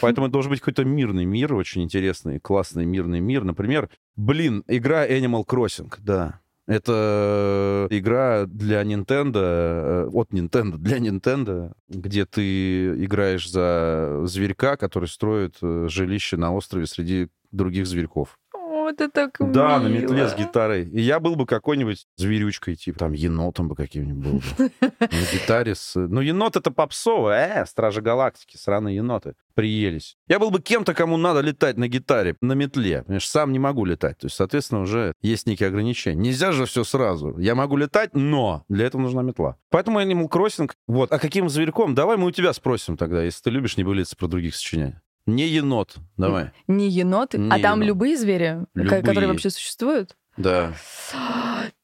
A: Поэтому это должен быть какой-то мирный мир, очень интересный, классный мирный мир. Например, блин, игра Animal Crossing, да. Это игра для Nintendo, э, от Nintendo для Nintendo, где ты играешь за зверька, который строит э, жилище на острове среди других зверьков.
B: О, это так
A: Да, на
B: мило.
A: метле с гитарой. И я был бы какой-нибудь зверючкой, типа там енотом бы каким-нибудь был бы. На *laughs* гитаре с... Ну, енот это попсовое, э, Стражи Галактики, сраные еноты. Приелись. Я был бы кем-то, кому надо летать на гитаре, на метле. Понимаешь, сам не могу летать. То есть, соответственно, уже есть некие ограничения. Нельзя же все сразу. Я могу летать, но для этого нужна метла. Поэтому Animal Crossing... Вот. А каким зверьком? Давай мы у тебя спросим тогда, если ты любишь небылицы про других сочинять. Не енот. Давай.
B: Не еноты,
A: Не
B: а там
A: енот.
B: любые звери,
A: Любые.
B: которые вообще существуют?
A: Да.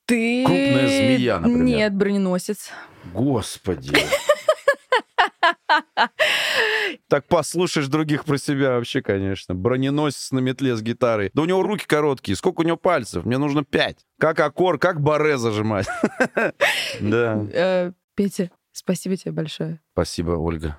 B: Ты...
A: Крупная змея, например.
B: Нет, броненосец.
A: Господи. *laughs* Так послушаешь других про себя вообще, конечно. Броненосец на метле с гитарой. Да у него руки короткие. Сколько у него пальцев? Мне нужно пять. Как аккорд, как баре зажимать. *laughs* Да.
B: Э, Петя, спасибо тебе большое.
A: Спасибо, Ольга.